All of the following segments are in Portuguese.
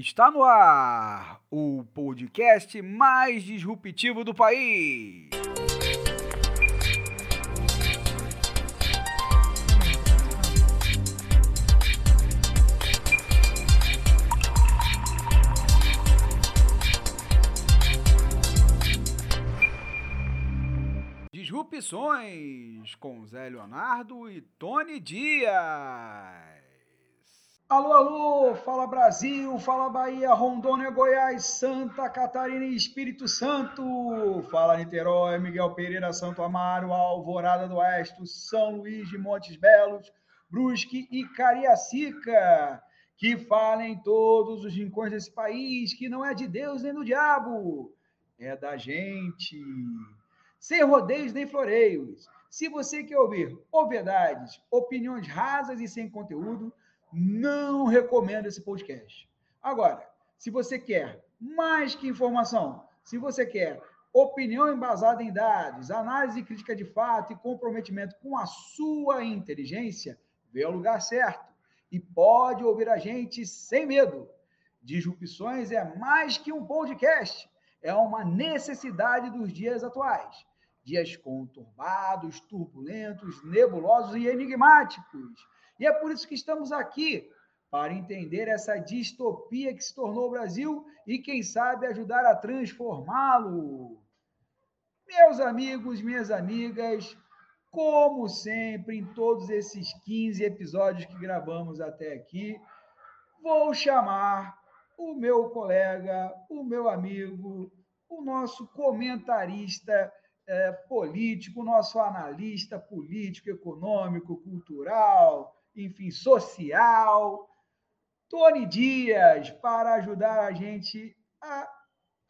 Está no ar o podcast mais disruptivo do país. Disrupções com Zé Leonardo e Tony Dias. Alô, alô, fala Brasil, fala Bahia, Rondônia, Goiás, Santa Catarina e Espírito Santo. Fala Niterói, Miguel Pereira, Santo Amaro, Alvorada do Oeste, São Luís de Montes Belos, Brusque e Cariacica. Que falem todos os rincões desse país, que não é de Deus nem do diabo, é da gente. Sem rodeios nem floreios. Se você quer ouvir obviedades, opiniões rasas e sem conteúdo, não recomendo esse podcast. Agora, se você quer mais que informação, se você quer opinião embasada em dados, análise crítica de fato e comprometimento com a sua inteligência, vê o lugar certo. E pode ouvir a gente sem medo. Disrupções é mais que um podcast, é uma necessidade dos dias atuais. Dias conturbados, turbulentos, nebulosos e enigmáticos e é por isso que estamos aqui, para entender essa distopia que se tornou o Brasil e, quem sabe, ajudar a transformá-lo. Meus amigos, minhas amigas, como sempre, em todos esses 15 episódios que gravamos até aqui, vou chamar o meu colega, o meu amigo, o nosso comentarista é, político, o nosso analista político, econômico, cultural, enfim, social. Tony Dias, para ajudar a gente a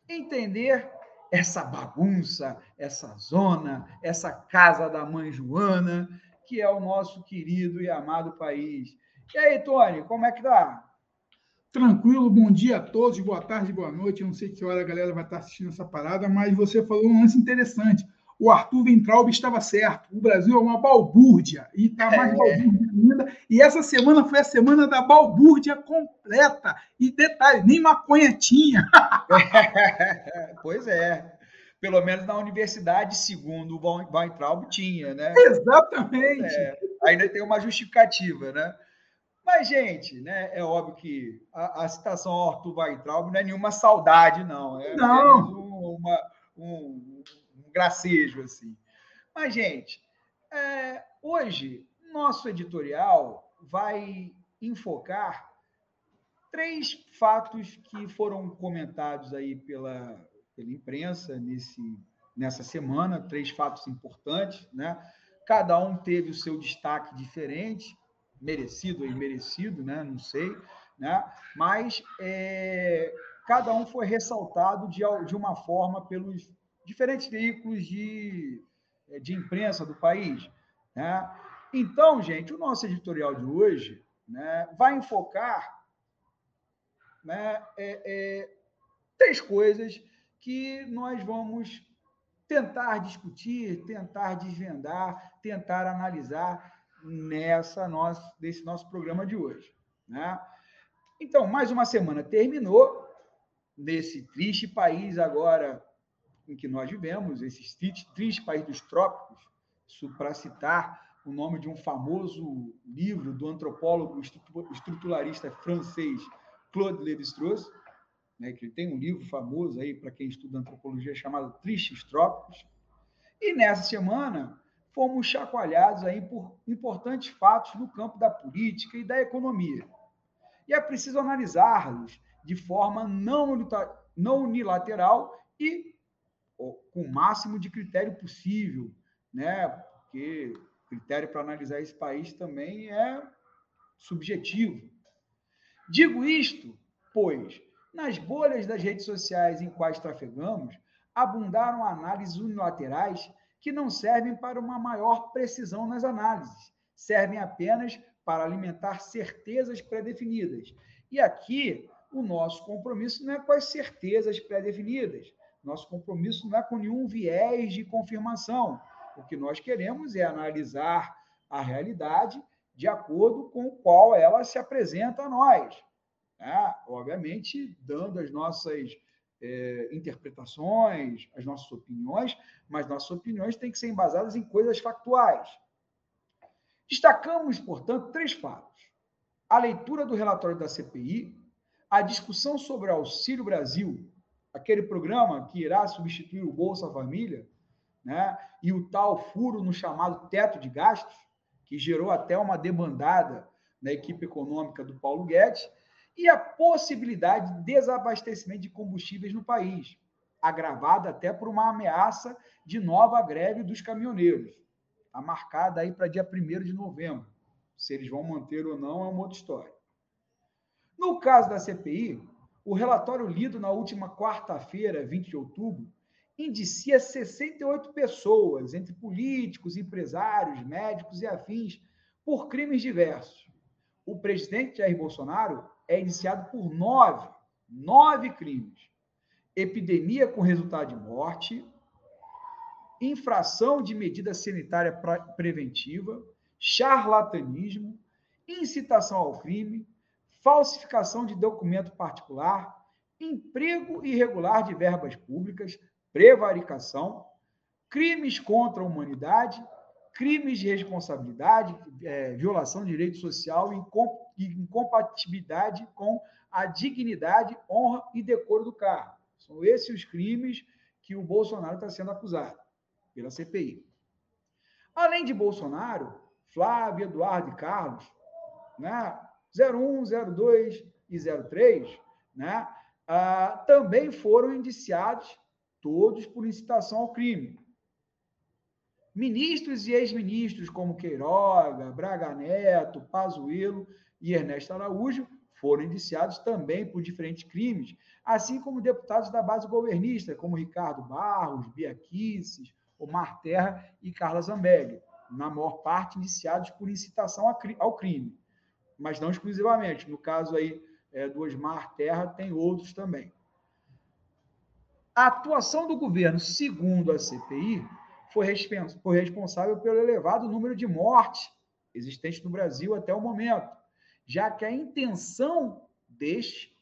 entender essa bagunça, essa zona, essa casa da mãe Joana, que é o nosso querido e amado país. E aí, Tony, como é que tá? Tranquilo, bom dia a todos, boa tarde, boa noite. Eu não sei que hora a galera vai estar assistindo essa parada, mas você falou um lance interessante o Arthur Ventralbe estava certo. O Brasil é uma balbúrdia e está mais é. balbúrdia ainda. E essa semana foi a semana da balbúrdia completa. E detalhe, nem maconha tinha. pois é. Pelo menos na universidade, segundo o Weintraub, tinha, né? Exatamente. É, ainda tem uma justificativa, né? Mas, gente, né, é óbvio que a, a citação ao Arthur Weintraub não é nenhuma saudade, não. É não. uma, um, um gracejo assim. Mas, gente, é, hoje nosso editorial vai enfocar três fatos que foram comentados aí pela, pela imprensa nesse, nessa semana, três fatos importantes, né? Cada um teve o seu destaque diferente, merecido ou imerecido, né? Não sei, né? Mas é, cada um foi ressaltado de, de uma forma pelos diferentes veículos de, eh, de imprensa do país. Né? Então, gente, o nosso editorial de hoje né, vai enfocar né, é, é, três coisas que nós vamos tentar discutir, tentar desvendar, tentar analisar nessa nossa, desse nosso programa de hoje. Né? Então, mais uma semana terminou nesse triste país agora em que nós vivemos, esses tristes países dos trópicos, para citar o nome de um famoso livro do antropólogo estruturalista francês Claude Lévi-Strauss, né, que tem um livro famoso aí para quem estuda antropologia chamado Tristes Trópicos. E nessa semana fomos chacoalhados aí por importantes fatos no campo da política e da economia. E é preciso analisá-los de forma não unilateral e com o máximo de critério possível, né? Porque critério para analisar esse país também é subjetivo. Digo isto, pois nas bolhas das redes sociais em quais trafegamos, abundaram análises unilaterais que não servem para uma maior precisão nas análises, servem apenas para alimentar certezas pré-definidas. E aqui o nosso compromisso não é com as certezas pré-definidas, nosso compromisso não é com nenhum viés de confirmação. O que nós queremos é analisar a realidade de acordo com o qual ela se apresenta a nós. né? obviamente dando as nossas é, interpretações, as nossas opiniões, mas nossas opiniões têm que ser embasadas em coisas factuais. Destacamos, portanto, três fatos: a leitura do relatório da CPI, a discussão sobre o Auxílio Brasil, aquele programa que irá substituir o Bolsa Família, né? e o tal furo no chamado teto de gastos, que gerou até uma debandada na equipe econômica do Paulo Guedes, e a possibilidade de desabastecimento de combustíveis no país, agravada até por uma ameaça de nova greve dos caminhoneiros. Está marcada aí para dia 1 de novembro. Se eles vão manter ou não é uma outra história. No caso da CPI, o relatório lido na última quarta-feira, 20 de outubro, indicia 68 pessoas, entre políticos, empresários, médicos e afins, por crimes diversos. O presidente Jair Bolsonaro é indiciado por nove, nove crimes. Epidemia com resultado de morte, infração de medida sanitária preventiva, charlatanismo, incitação ao crime, falsificação de documento particular, emprego irregular de verbas públicas, prevaricação, crimes contra a humanidade, crimes de responsabilidade, é, violação de direito social e incompatibilidade com a dignidade, honra e decoro do cargo. São esses os crimes que o Bolsonaro está sendo acusado pela CPI. Além de Bolsonaro, Flávio, Eduardo e Carlos, né, 01, 02 e 03, né, ah, também foram indiciados todos por incitação ao crime. Ministros e ex-ministros como Queiroga, Braga Neto, Pazuello e Ernesto Araújo foram indiciados também por diferentes crimes, assim como deputados da base governista, como Ricardo Barros, Bia Kicis, Omar Terra e Carla Zambelli, na maior parte indiciados por incitação ao crime, mas não exclusivamente. No caso aí é, do Osmar Terra, tem outros também. A atuação do governo, segundo a CPI, foi responsável pelo elevado número de mortes existentes no Brasil até o momento, já que a intenção deste,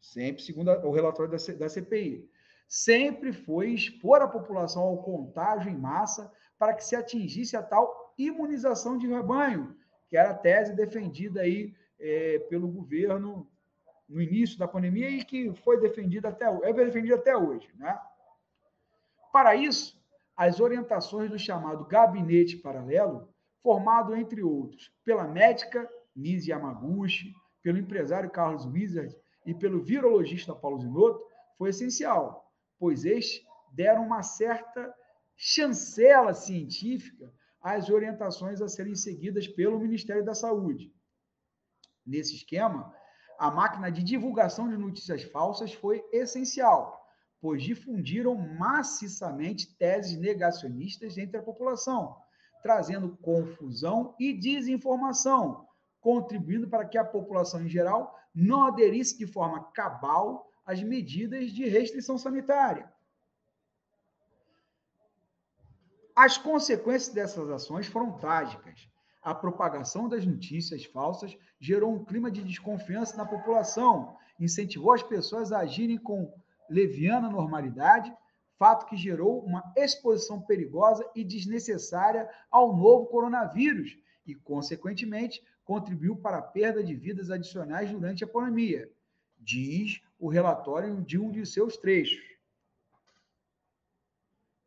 sempre segundo o relatório da CPI, sempre foi expor a população ao contágio em massa para que se atingisse a tal imunização de rebanho, que era a tese defendida aí é, pelo governo no início da pandemia e que foi defendida até, é defendida até hoje. Né? Para isso, as orientações do chamado gabinete paralelo, formado, entre outros, pela médica Nise Yamaguchi, pelo empresário Carlos Wizard e pelo virologista Paulo Zinotto, foi essencial, pois estes deram uma certa chancela científica às orientações a serem seguidas pelo Ministério da Saúde. Nesse esquema, a máquina de divulgação de notícias falsas foi essencial, pois difundiram maciçamente teses negacionistas entre a população, trazendo confusão e desinformação, contribuindo para que a população em geral não aderisse de forma cabal às medidas de restrição sanitária. As consequências dessas ações foram trágicas. A propagação das notícias falsas gerou um clima de desconfiança na população, incentivou as pessoas a agirem com leviana normalidade, fato que gerou uma exposição perigosa e desnecessária ao novo coronavírus e, consequentemente, contribuiu para a perda de vidas adicionais durante a pandemia, diz o relatório de um de seus trechos.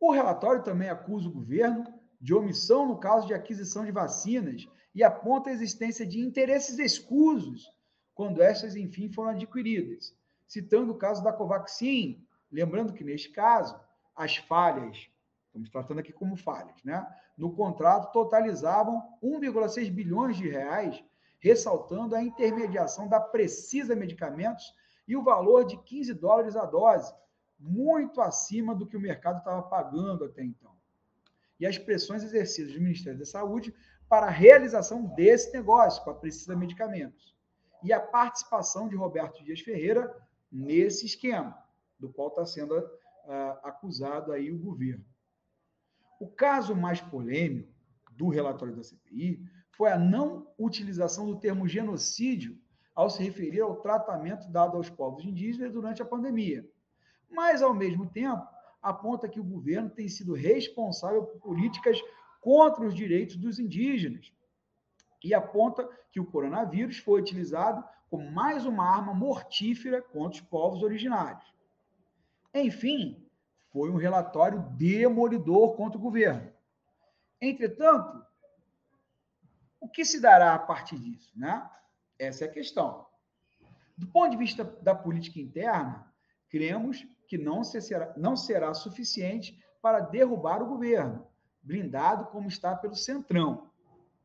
O relatório também acusa o governo de omissão no caso de aquisição de vacinas e aponta a existência de interesses escusos quando estas, enfim, foram adquiridas citando o caso da Covaxin, lembrando que neste caso as falhas, estamos tratando aqui como falhas, né? No contrato totalizavam 1,6 bilhões de reais, ressaltando a intermediação da Precisa Medicamentos e o valor de 15 dólares a dose, muito acima do que o mercado estava pagando até então. E as pressões exercidas do Ministério da Saúde para a realização desse negócio com a Precisa Medicamentos. E a participação de Roberto Dias Ferreira nesse esquema, do qual está sendo uh, acusado aí o governo. O caso mais polêmico do relatório da CPI foi a não utilização do termo genocídio ao se referir ao tratamento dado aos povos indígenas durante a pandemia. Mas, ao mesmo tempo, aponta que o governo tem sido responsável por políticas contra os direitos dos indígenas e aponta que o coronavírus foi utilizado como mais uma arma mortífera contra os povos originários. Enfim, foi um relatório demolidor contra o governo. Entretanto, o que se dará a partir disso? Né? Essa é a questão. Do ponto de vista da política interna, cremos que não será, não será suficiente para derrubar o governo, blindado como está pelo Centrão.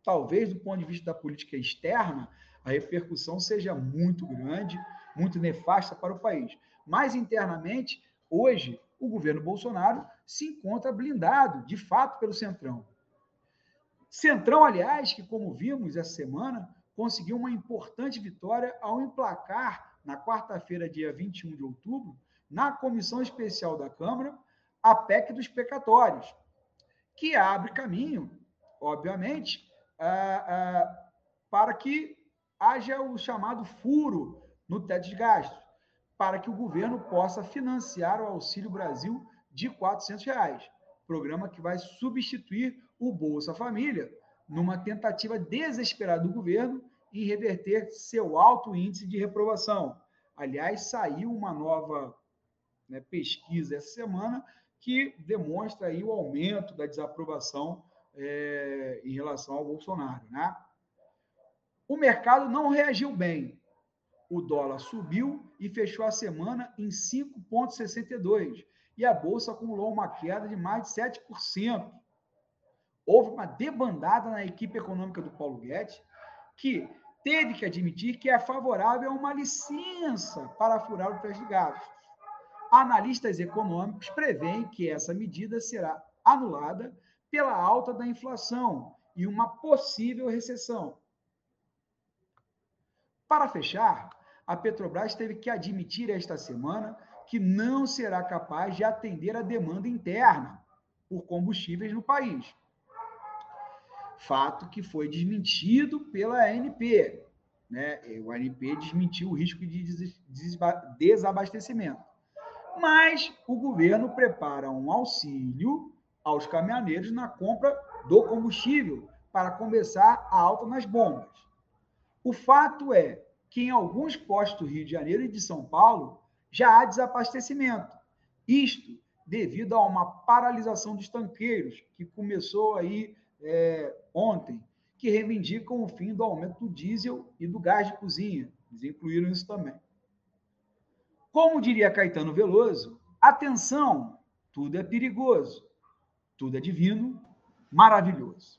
Talvez, do ponto de vista da política externa, a repercussão seja muito grande, muito nefasta para o país. Mas, internamente, hoje, o governo Bolsonaro se encontra blindado, de fato, pelo Centrão. Centrão, aliás, que, como vimos essa semana, conseguiu uma importante vitória ao emplacar, na quarta-feira, dia 21 de outubro, na Comissão Especial da Câmara, a PEC dos pecatórios, que abre caminho, obviamente, para que haja o chamado furo no teto de gastos, para que o governo possa financiar o Auxílio Brasil de 400 reais, programa que vai substituir o Bolsa Família, numa tentativa desesperada do governo em reverter seu alto índice de reprovação. Aliás, saiu uma nova né, pesquisa essa semana que demonstra aí o aumento da desaprovação é, em relação ao Bolsonaro. Né? O mercado não reagiu bem. O dólar subiu e fechou a semana em 5,62 e a bolsa acumulou uma queda de mais de 7%. Houve uma debandada na equipe econômica do Paulo Guedes, que teve que admitir que é favorável a uma licença para furar o teto de gastos. Analistas econômicos preveem que essa medida será anulada pela alta da inflação e uma possível recessão. Para fechar, a Petrobras teve que admitir esta semana que não será capaz de atender a demanda interna por combustíveis no país. Fato que foi desmentido pela ANP. Né? O ANP desmentiu o risco de desabastecimento. Mas o governo prepara um auxílio aos caminhoneiros na compra do combustível para começar a alta nas bombas. O fato é que em alguns postos do Rio de Janeiro e de São Paulo já há desabastecimento. Isto devido a uma paralisação dos tanqueiros, que começou aí é, ontem, que reivindicam o fim do aumento do diesel e do gás de cozinha. Eles incluíram isso também. Como diria Caetano Veloso, atenção, tudo é perigoso, tudo é divino, maravilhoso.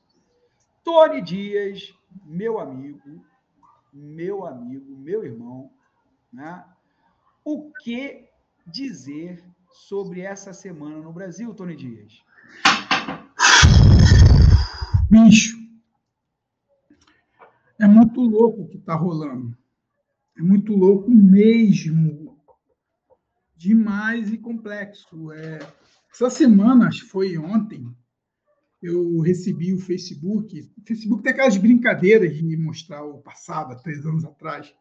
Tony Dias, meu amigo, meu amigo, meu irmão, né? O que dizer sobre essa semana no Brasil, Tony Dias? Bicho, é muito louco o que está rolando. É muito louco mesmo. Demais e complexo. É... Essa semana, acho que foi ontem, eu recebi o Facebook. O Facebook tem aquelas brincadeiras de mostrar o passado, há três anos atrás.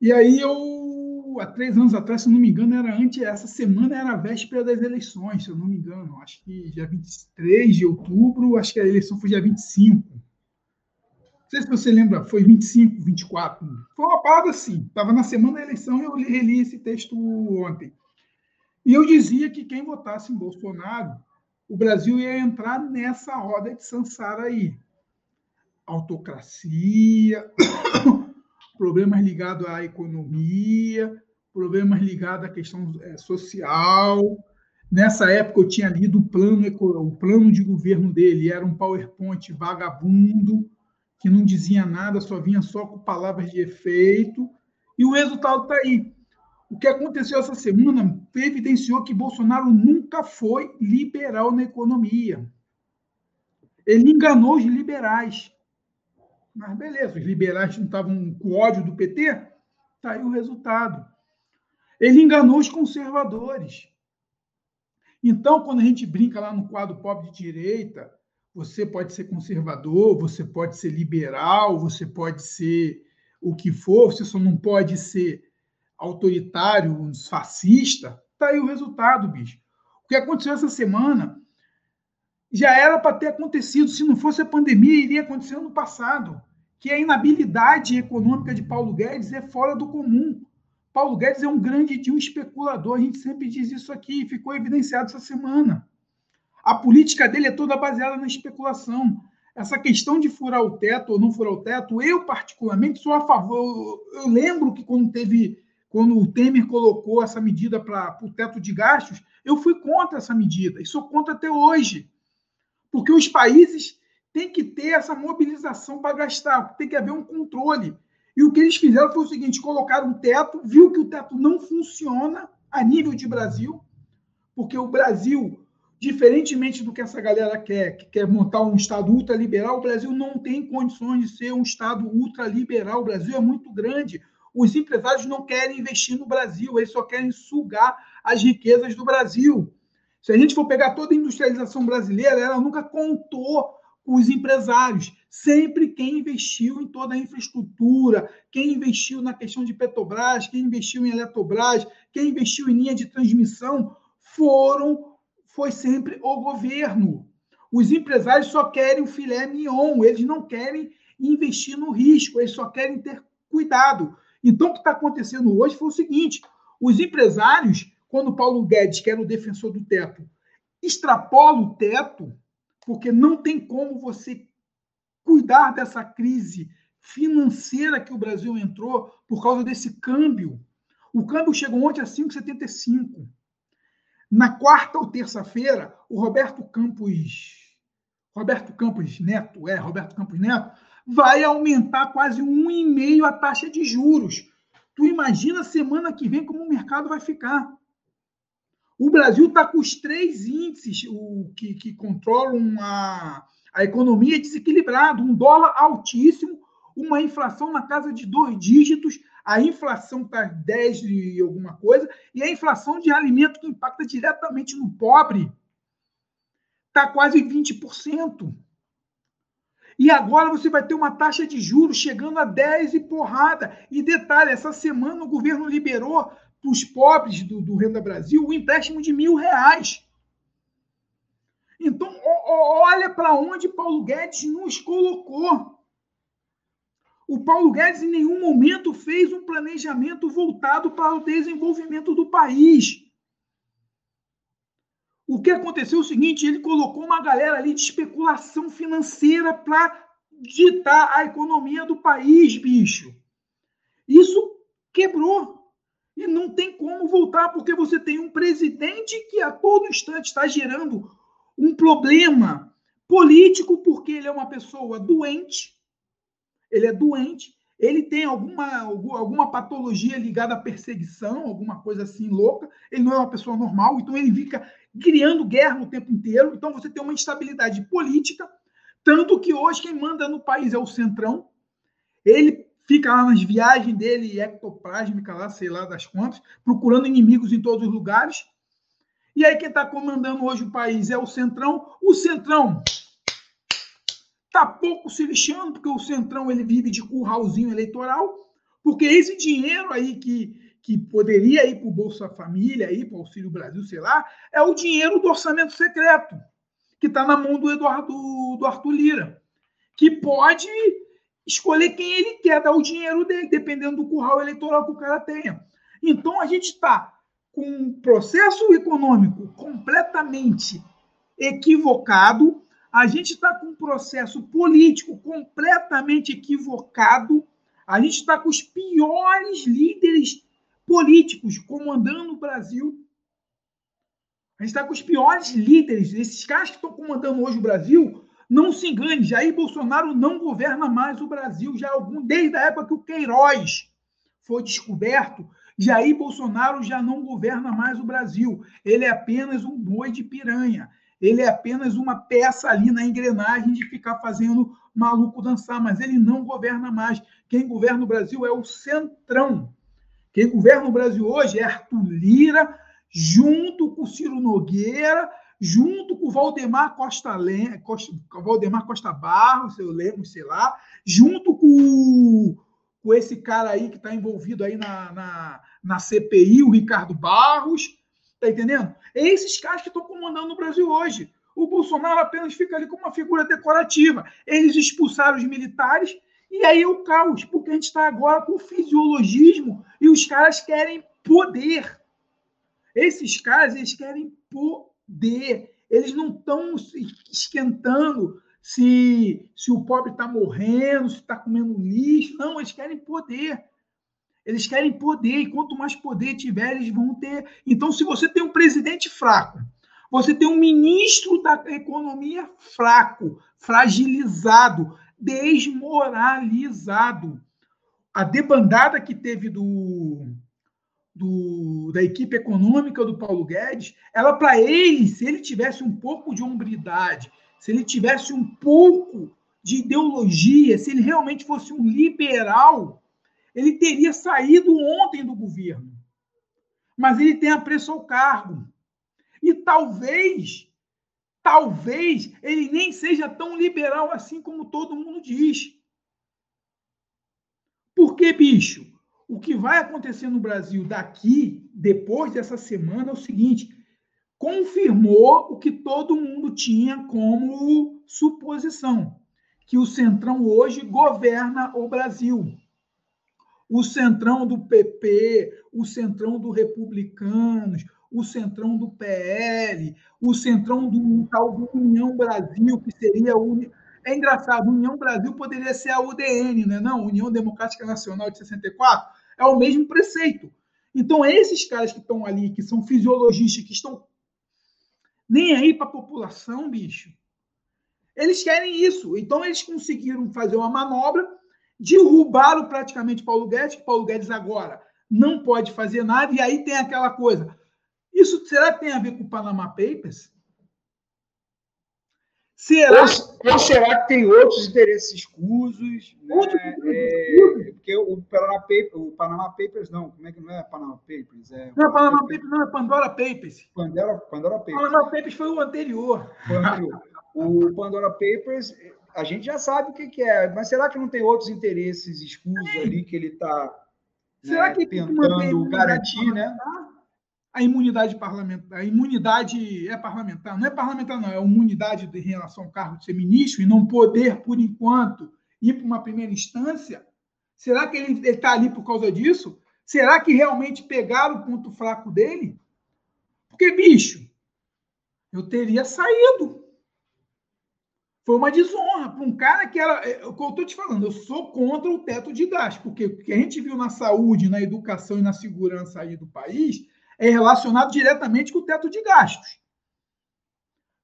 E aí eu, há três anos atrás, se não me engano, era antes, essa semana era a véspera das eleições, se eu não me engano. Acho que dia 23 de outubro, acho que a eleição foi dia 25. Sei se você lembra, foi 25, 24. Foi uma parada assim. Estava na semana da eleição e eu reli esse texto ontem. E eu dizia que quem votasse em Bolsonaro o Brasil ia entrar nessa roda de Sansara aí. Autocracia, problemas ligados à economia, problemas ligados à questão é, social. Nessa época eu tinha lido o plano, o plano de governo dele, era um PowerPoint vagabundo, que não dizia nada, só vinha só com palavras de efeito, e o resultado está aí. O que aconteceu essa semana evidenciou que Bolsonaro nunca foi liberal na economia. Ele enganou os liberais. Mas beleza, os liberais não estavam com ódio do PT? Está aí o resultado. Ele enganou os conservadores. Então, quando a gente brinca lá no quadro pobre de direita, você pode ser conservador, você pode ser liberal, você pode ser o que for, você só não pode ser autoritário, fascista. Tá aí o resultado, bicho. O que aconteceu essa semana já era para ter acontecido. Se não fosse a pandemia, iria acontecer no passado. Que a inabilidade econômica de Paulo Guedes é fora do comum. Paulo Guedes é um grande de um especulador, a gente sempre diz isso aqui, ficou evidenciado essa semana. A política dele é toda baseada na especulação. Essa questão de furar o teto ou não furar o teto, eu particularmente sou a favor. Eu lembro que quando teve, quando o Temer colocou essa medida para o teto de gastos, eu fui contra essa medida e sou contra até hoje, porque os países têm que ter essa mobilização para gastar, tem que haver um controle. E o que eles fizeram foi o seguinte: colocaram um teto, viu que o teto não funciona a nível de Brasil, porque o Brasil diferentemente do que essa galera quer, que quer montar um Estado ultraliberal, o Brasil não tem condições de ser um Estado ultraliberal. O Brasil é muito grande. Os empresários não querem investir no Brasil, eles só querem sugar as riquezas do Brasil. Se a gente for pegar toda a industrialização brasileira, ela nunca contou com os empresários. Sempre quem investiu em toda a infraestrutura, quem investiu na questão de Petrobras, quem investiu em Eletrobras, quem investiu em linha de transmissão, foram foi sempre o governo. Os empresários só querem o filé mignon, eles não querem investir no risco, eles só querem ter cuidado. Então, o que está acontecendo hoje foi o seguinte: os empresários, quando Paulo Guedes, que era o defensor do teto, extrapola o teto, porque não tem como você cuidar dessa crise financeira que o Brasil entrou por causa desse câmbio. O câmbio chegou ontem a 5,75. Na quarta ou terça-feira, o Roberto Campos, Roberto Campos Neto, é, Roberto Campos Neto, vai aumentar quase um e meio a taxa de juros. Tu imagina a semana que vem como o mercado vai ficar. O Brasil está com os três índices o, que, que controlam a, a economia desequilibrado, um dólar altíssimo, uma inflação na casa de dois dígitos, a inflação está 10 e alguma coisa, e a inflação de alimento que impacta diretamente no pobre está quase 20%. E agora você vai ter uma taxa de juros chegando a 10 e porrada. E detalhe, essa semana o governo liberou para os pobres do, do Renda Brasil o um empréstimo de mil reais. Então, olha para onde Paulo Guedes nos colocou. O Paulo Guedes em nenhum momento fez um planejamento voltado para o desenvolvimento do país. O que aconteceu é o seguinte: ele colocou uma galera ali de especulação financeira para ditar a economia do país, bicho. Isso quebrou. E não tem como voltar, porque você tem um presidente que a todo instante está gerando um problema político, porque ele é uma pessoa doente, ele é doente, ele tem alguma, alguma patologia ligada à perseguição, alguma coisa assim louca, ele não é uma pessoa normal, então ele fica criando guerra o tempo inteiro, então você tem uma instabilidade política, tanto que hoje quem manda no país é o Centrão, ele fica lá nas viagens dele, ectoplásmica lá, sei lá das quantas, procurando inimigos em todos os lugares, e aí quem está comandando hoje o país é o Centrão, o Centrão Está pouco se lixando, porque o Centrão ele vive de curralzinho eleitoral, porque esse dinheiro aí que, que poderia ir para o Bolsa Família, para o Auxílio Brasil, sei lá, é o dinheiro do orçamento secreto, que está na mão do Eduardo do Arthur Lira, que pode escolher quem ele quer dar o dinheiro dele, dependendo do curral eleitoral que o cara tenha. Então a gente está com um processo econômico completamente equivocado, a gente está com um processo político completamente equivocado. A gente está com os piores líderes políticos comandando o Brasil. A gente está com os piores líderes. Esses caras que estão comandando hoje o Brasil, não se engane, Jair Bolsonaro não governa mais o Brasil já algum desde a época que o Queiroz foi descoberto. Jair Bolsonaro já não governa mais o Brasil. Ele é apenas um boi de piranha ele é apenas uma peça ali na engrenagem de ficar fazendo maluco dançar, mas ele não governa mais. Quem governa o Brasil é o Centrão. Quem governa o Brasil hoje é Arthur Lira, junto com Ciro Nogueira, junto com Valdemar Costa, Costa, Valdemar Costa Barros, eu lembro, sei lá, junto com, com esse cara aí que está envolvido aí na, na, na, CPI, o Ricardo Barros, tá entendendo? É esses caras que estão comandando o Brasil hoje. O Bolsonaro apenas fica ali como uma figura decorativa. Eles expulsaram os militares e aí é o caos, porque a gente está agora com fisiologismo e os caras querem poder. Esses caras, eles querem poder. Eles não estão esquentando se, se o pobre está morrendo, se está comendo lixo. Não, eles querem poder. Eles querem poder, e quanto mais poder tiver, eles vão ter. Então, se você tem um presidente fraco, você tem um ministro da economia fraco, fragilizado, desmoralizado. A debandada que teve do, do, da equipe econômica do Paulo Guedes, ela, para ele, se ele tivesse um pouco de hombridade, se ele tivesse um pouco de ideologia, se ele realmente fosse um liberal, ele teria saído ontem do governo. Mas ele tem apreço ao cargo. E talvez, talvez, ele nem seja tão liberal assim como todo mundo diz. Porque, bicho, o que vai acontecer no Brasil daqui, depois dessa semana, é o seguinte: confirmou o que todo mundo tinha como suposição, que o Centrão hoje governa o Brasil. O Centrão do PP, o Centrão do Republicanos, o Centrão do PL, o Centrão do tal do União Brasil, que seria União. É engraçado, União Brasil poderia ser a UDN, né? não? União Democrática Nacional de 64. É o mesmo preceito. Então, esses caras que estão ali, que são fisiologistas, que estão nem aí para a população, bicho. Eles querem isso. Então, eles conseguiram fazer uma manobra, derrubaram praticamente Paulo Guedes, que Paulo Guedes agora não pode fazer nada, e aí tem aquela coisa. Isso será que tem a ver com o Panama Papers? Será? Ou, ou, será que tem outros interesses escusos? Né? É, porque o Panama, Papers, o Panama Papers, não, como é que não é Panama Papers? É, não, Panama Papers não, é Pandora Papers. Pandora, Pandora Papers. Panama Papers foi o anterior. Foi o anterior. o Pandora Papers, a gente já sabe o que, que, é, mas será que não tem outros interesses escusos ali que ele está né, tentando garantir, né? a imunidade parlamentar, a imunidade é parlamentar, não é parlamentar, não, é imunidade em relação ao cargo de ser ministro e não poder, por enquanto, ir para uma primeira instância? Será que ele está ali por causa disso? Será que realmente pegaram o ponto fraco dele? Porque, bicho, eu teria saído. Foi uma desonra para um cara que era. É, que eu estou te falando, eu sou contra o teto de gasto, porque o que a gente viu na saúde, na educação e na segurança aí do país é relacionado diretamente com o teto de gastos.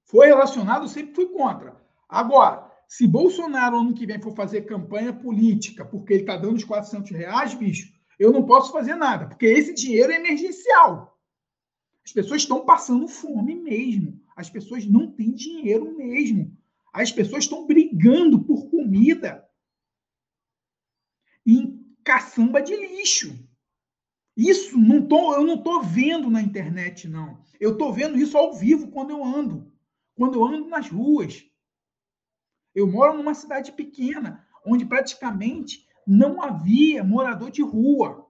Foi relacionado, sempre fui contra. Agora, se Bolsonaro ano que vem for fazer campanha política porque ele está dando os 400 reais, bicho, eu não posso fazer nada, porque esse dinheiro é emergencial. As pessoas estão passando fome mesmo. As pessoas não têm dinheiro mesmo. As pessoas estão brigando por comida em caçamba de lixo. Isso não tô, eu não estou vendo na internet, não. Eu estou vendo isso ao vivo quando eu ando. Quando eu ando nas ruas. Eu moro numa cidade pequena, onde praticamente não havia morador de rua.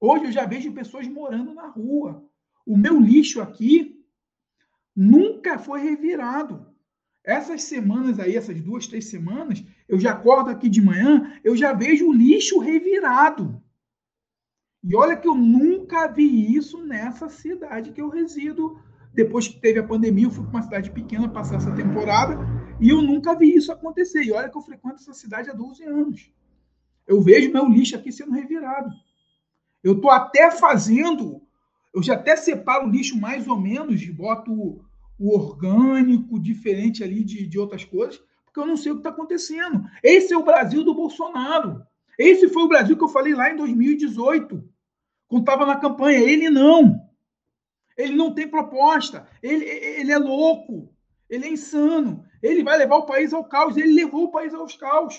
Hoje eu já vejo pessoas morando na rua. O meu lixo aqui nunca foi revirado. Essas semanas aí, essas duas, três semanas, eu já acordo aqui de manhã, eu já vejo o lixo revirado. E olha que eu nunca vi isso nessa cidade que eu resido. Depois que teve a pandemia, eu fui para uma cidade pequena passar essa temporada e eu nunca vi isso acontecer. E olha que eu frequento essa cidade há 12 anos. Eu vejo meu lixo aqui sendo revirado. Eu estou até fazendo, eu já até separo o lixo mais ou menos, boto o, orgânico, diferente ali de, de outras coisas, porque eu não sei o que está acontecendo. Esse é o Brasil do Bolsonaro. Esse foi o Brasil que eu falei lá em 2018, quando estava na campanha. Ele não. Ele não tem proposta. Ele, ele é louco. Ele é insano. Ele vai levar o país ao caos. Ele levou o país aos caos.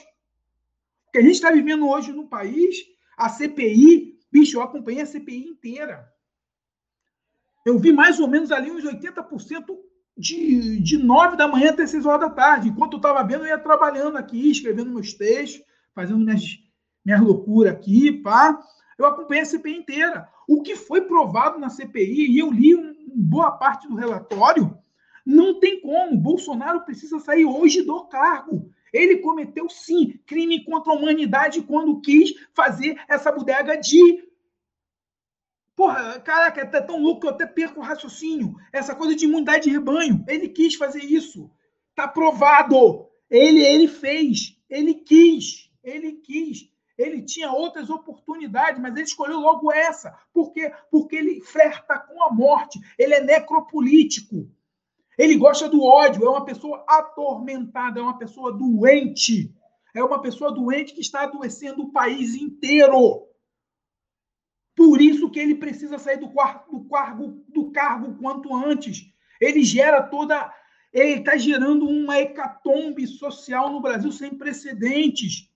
O que a gente está vivendo hoje no país, a CPI, bicho, eu acompanhei a CPI inteira. Eu vi mais ou menos ali uns 80% de, de 9 da manhã até 6 horas da tarde. Enquanto eu estava vendo, eu ia trabalhando aqui, escrevendo meus textos, fazendo minhas minhas loucuras aqui, pá. Eu acompanhei a CPI inteira. O que foi provado na CPI, e eu li um, boa parte do relatório, não tem como. Bolsonaro precisa sair hoje do cargo. Ele cometeu, sim, crime contra a humanidade quando quis fazer essa bodega de. Porra, caraca, é tão louco que eu até perco o raciocínio. Essa coisa de imunidade de rebanho. Ele quis fazer isso. Tá provado. Ele, ele fez. Ele quis. Ele quis. Ele tinha outras oportunidades, mas ele escolheu logo essa. Por quê? Porque ele flerta com a morte. Ele é necropolítico. Ele gosta do ódio. É uma pessoa atormentada, é uma pessoa doente. É uma pessoa doente que está adoecendo o país inteiro. Que ele precisa sair do, do, cargo, do cargo quanto antes. Ele gera toda. Ele está gerando uma hecatombe social no Brasil sem precedentes.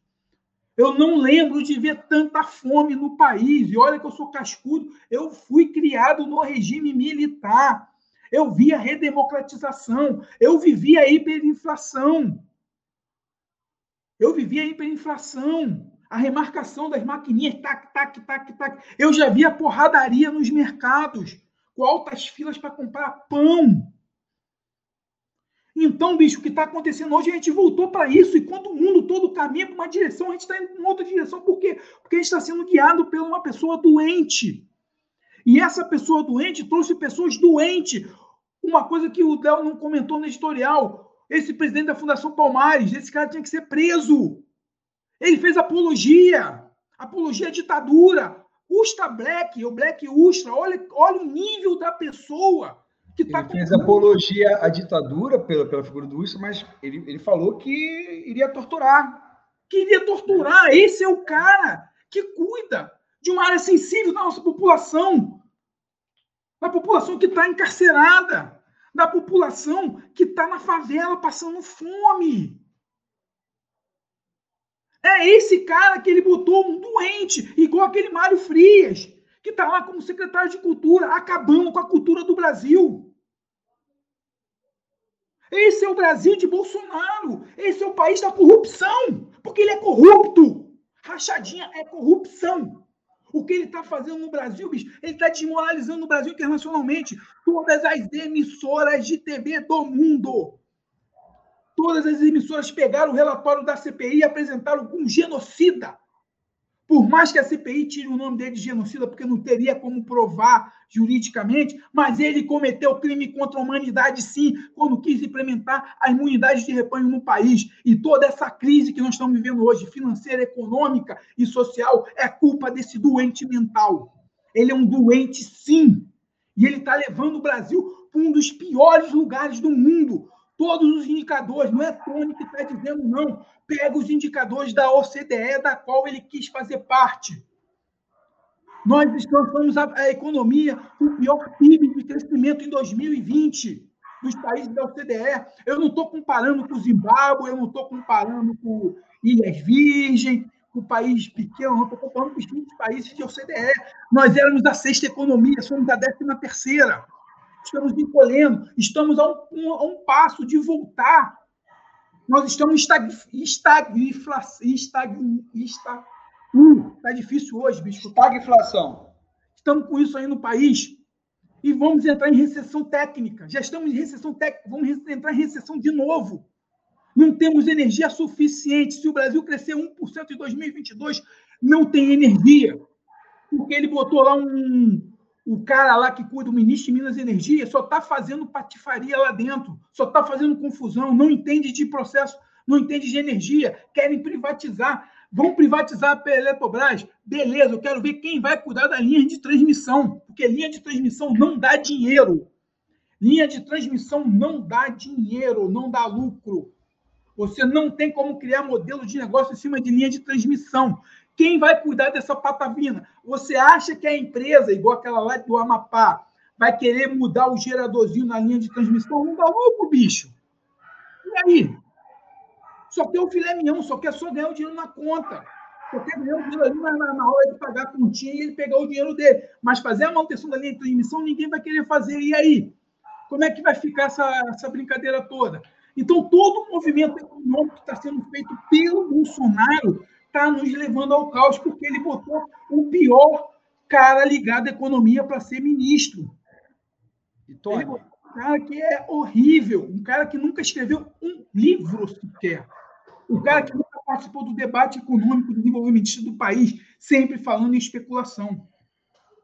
Eu não lembro de ver tanta fome no país. E olha que eu sou cascudo, eu fui criado no regime militar. Eu vi a redemocratização, eu vivi a hiperinflação. Eu vivi a hiperinflação, a remarcação das maquininhas, tac, tac, tac, tac. Eu já vi a porradaria nos mercados, com altas filas para comprar pão. Então, bicho, o que está acontecendo hoje, a gente voltou para isso, e quando o mundo todo caminha para uma direção, a gente está indo em outra direção. Por quê? Porque a gente está sendo guiado por uma pessoa doente. E essa pessoa doente trouxe pessoas doentes. Uma coisa que o Léo não comentou no editorial: esse presidente da Fundação Palmares, esse cara tinha que ser preso. Ele fez apologia, apologia à ditadura. Usta Black, o Black Ustra, olha, olha o nível da pessoa que está Ele fez apologia à ditadura pela, pela figura do Wilson, mas ele, ele falou que iria torturar. Que iria torturar. Esse é o cara que cuida de uma área sensível da nossa população. Da população que está encarcerada. Da população que está na favela passando fome. É esse cara que ele botou um doente, igual aquele Mário Frias, que está lá como secretário de Cultura, acabando com a cultura do Brasil. Esse é o Brasil de Bolsonaro. Esse é o país da corrupção. Porque ele é corrupto. Rachadinha é corrupção. O que ele está fazendo no Brasil, bicho, ele está desmoralizando o Brasil internacionalmente. Todas as emissoras de TV do mundo. Todas as emissoras pegaram o relatório da CPI e apresentaram um genocida. Por mais que a CPI tire o nome dele de genocida, porque não teria como provar juridicamente, mas ele cometeu crime contra a humanidade, sim, quando quis implementar a imunidade de rebanho no país. E toda essa crise que nós estamos vivendo hoje, financeira, econômica e social, é culpa desse doente mental. Ele é um doente, sim. E ele está levando o Brasil para um dos piores lugares do mundo. Todos os indicadores, não é Tony que está dizendo, não pega os indicadores da OCDE, da qual ele quis fazer parte. Nós somos a, a economia com o pior PIB de crescimento em 2020 dos países da OCDE. Eu não estou comparando com o Zimbábue, eu não estou comparando com Ilhas Virgens, com o país pequeno, não estou comparando com os 20 países de OCDE. Nós éramos a sexta economia, somos a décima terceira. Estamos encolhendo, estamos a um, a um passo de voltar nós estamos estag. Estag, estag, uh, tá difícil hoje, bicho. Estagflação. Estamos com isso aí no país e vamos entrar em recessão técnica. Já estamos em recessão técnica, vamos entrar em recessão de novo. Não temos energia suficiente. Se o Brasil crescer 1% em 2022, não tem energia. Porque ele botou lá um, o cara lá que cuida, o ministro de Minas e Energia, só está fazendo patifaria lá dentro, só está fazendo confusão, não entende de processo, não entende de energia, querem privatizar. Vão privatizar a Eletrobras? Beleza, eu quero ver quem vai cuidar da linha de transmissão, porque linha de transmissão não dá dinheiro. Linha de transmissão não dá dinheiro, não dá lucro. Você não tem como criar modelo de negócio em cima de linha de transmissão. Quem vai cuidar dessa patavina? Você acha que a empresa, igual aquela lá do Amapá, vai querer mudar o geradorzinho na linha de transmissão? Não dá louco, bicho. E aí? Só quer o filé mignon, só quer só ganhar o dinheiro na conta. Só quer ganhar o dinheiro ali na, na hora de pagar a continha e ele pegar o dinheiro dele. Mas fazer a manutenção da linha de transmissão, ninguém vai querer fazer. E aí? Como é que vai ficar essa, essa brincadeira toda? Então, todo o movimento econômico que está sendo feito pelo Bolsonaro está nos levando ao caos, porque ele botou o pior cara ligado à economia para ser ministro. E Tony, um cara que é horrível, um cara que nunca escreveu um livro sequer. O cara que nunca participou do debate econômico desenvolvimentista do país, sempre falando em especulação.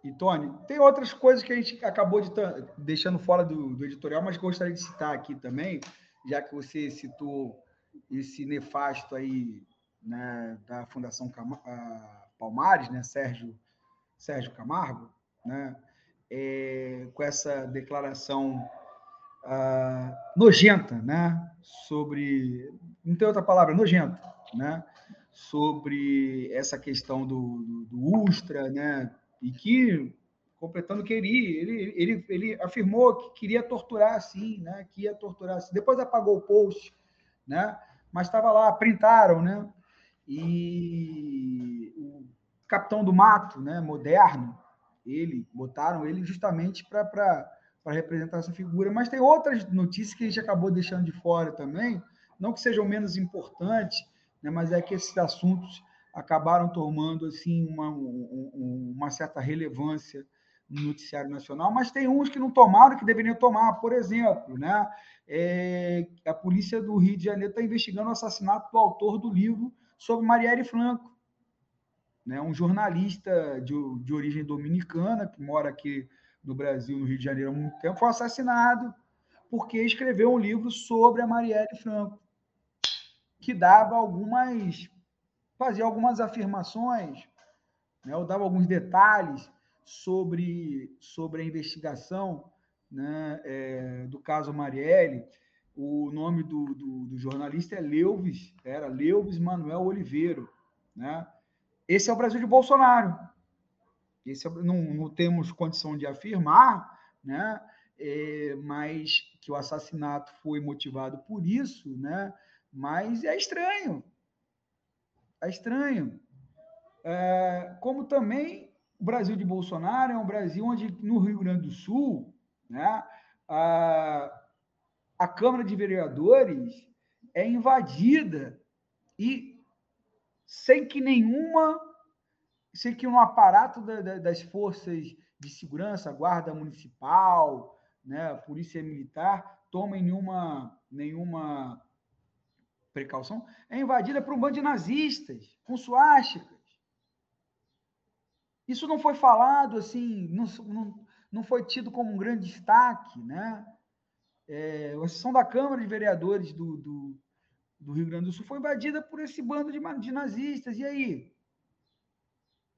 E, Tony, tem outras coisas que a gente acabou de deixando fora do, do, editorial, mas gostaria de citar aqui também, já que você citou esse nefasto aí né, da Fundação Cam Palmares, né, Sérgio, Sérgio Camargo, né, é, com essa declaração uh, nojenta, né, sobre, não tem outra palavra, nojenta, né, sobre essa questão do, do, do Ustra, né, e que, completando que ele, ele, ele, ele afirmou que queria torturar assim, né? Que ia torturar. Depois apagou o post, né? Mas estava lá, printaram, né? E o capitão do mato, né? Moderno, ele, botaram ele justamente para representar essa figura. Mas tem outras notícias que a gente acabou deixando de fora também, não que sejam menos importantes, né? Mas é que esses assuntos acabaram tomando assim uma, uma certa relevância no noticiário nacional, mas tem uns que não tomaram que deveriam tomar. Por exemplo, né, é, a polícia do Rio de Janeiro está investigando o assassinato do autor do livro sobre Marielle Franco, né, um jornalista de, de origem dominicana que mora aqui no Brasil, no Rio de Janeiro há muito tempo, foi assassinado porque escreveu um livro sobre a Marielle Franco, que dava algumas fazia algumas afirmações, né, eu dava alguns detalhes sobre, sobre a investigação né, é, do caso Marielle. O nome do, do, do, jornalista é Leuves, era Leuves Manuel Oliveira. Né? Esse é o Brasil de Bolsonaro. Esse é, não, não temos condição de afirmar, né? É, mas que o assassinato foi motivado por isso, né? Mas é estranho, é estranho. É, como também o Brasil de Bolsonaro é um Brasil onde, no Rio Grande do Sul, né, a, a Câmara de Vereadores é invadida e sem que nenhuma, sem que um aparato da, da, das forças de segurança, guarda municipal, né, polícia militar, tomem nenhuma, nenhuma precaução, é invadida por um bando de nazistas, com suásticas. Isso não foi falado assim, não, não, não foi tido como um grande destaque, né? É, a sessão da Câmara de Vereadores do, do, do, Rio Grande do Sul foi invadida por esse bando de, de nazistas. E aí?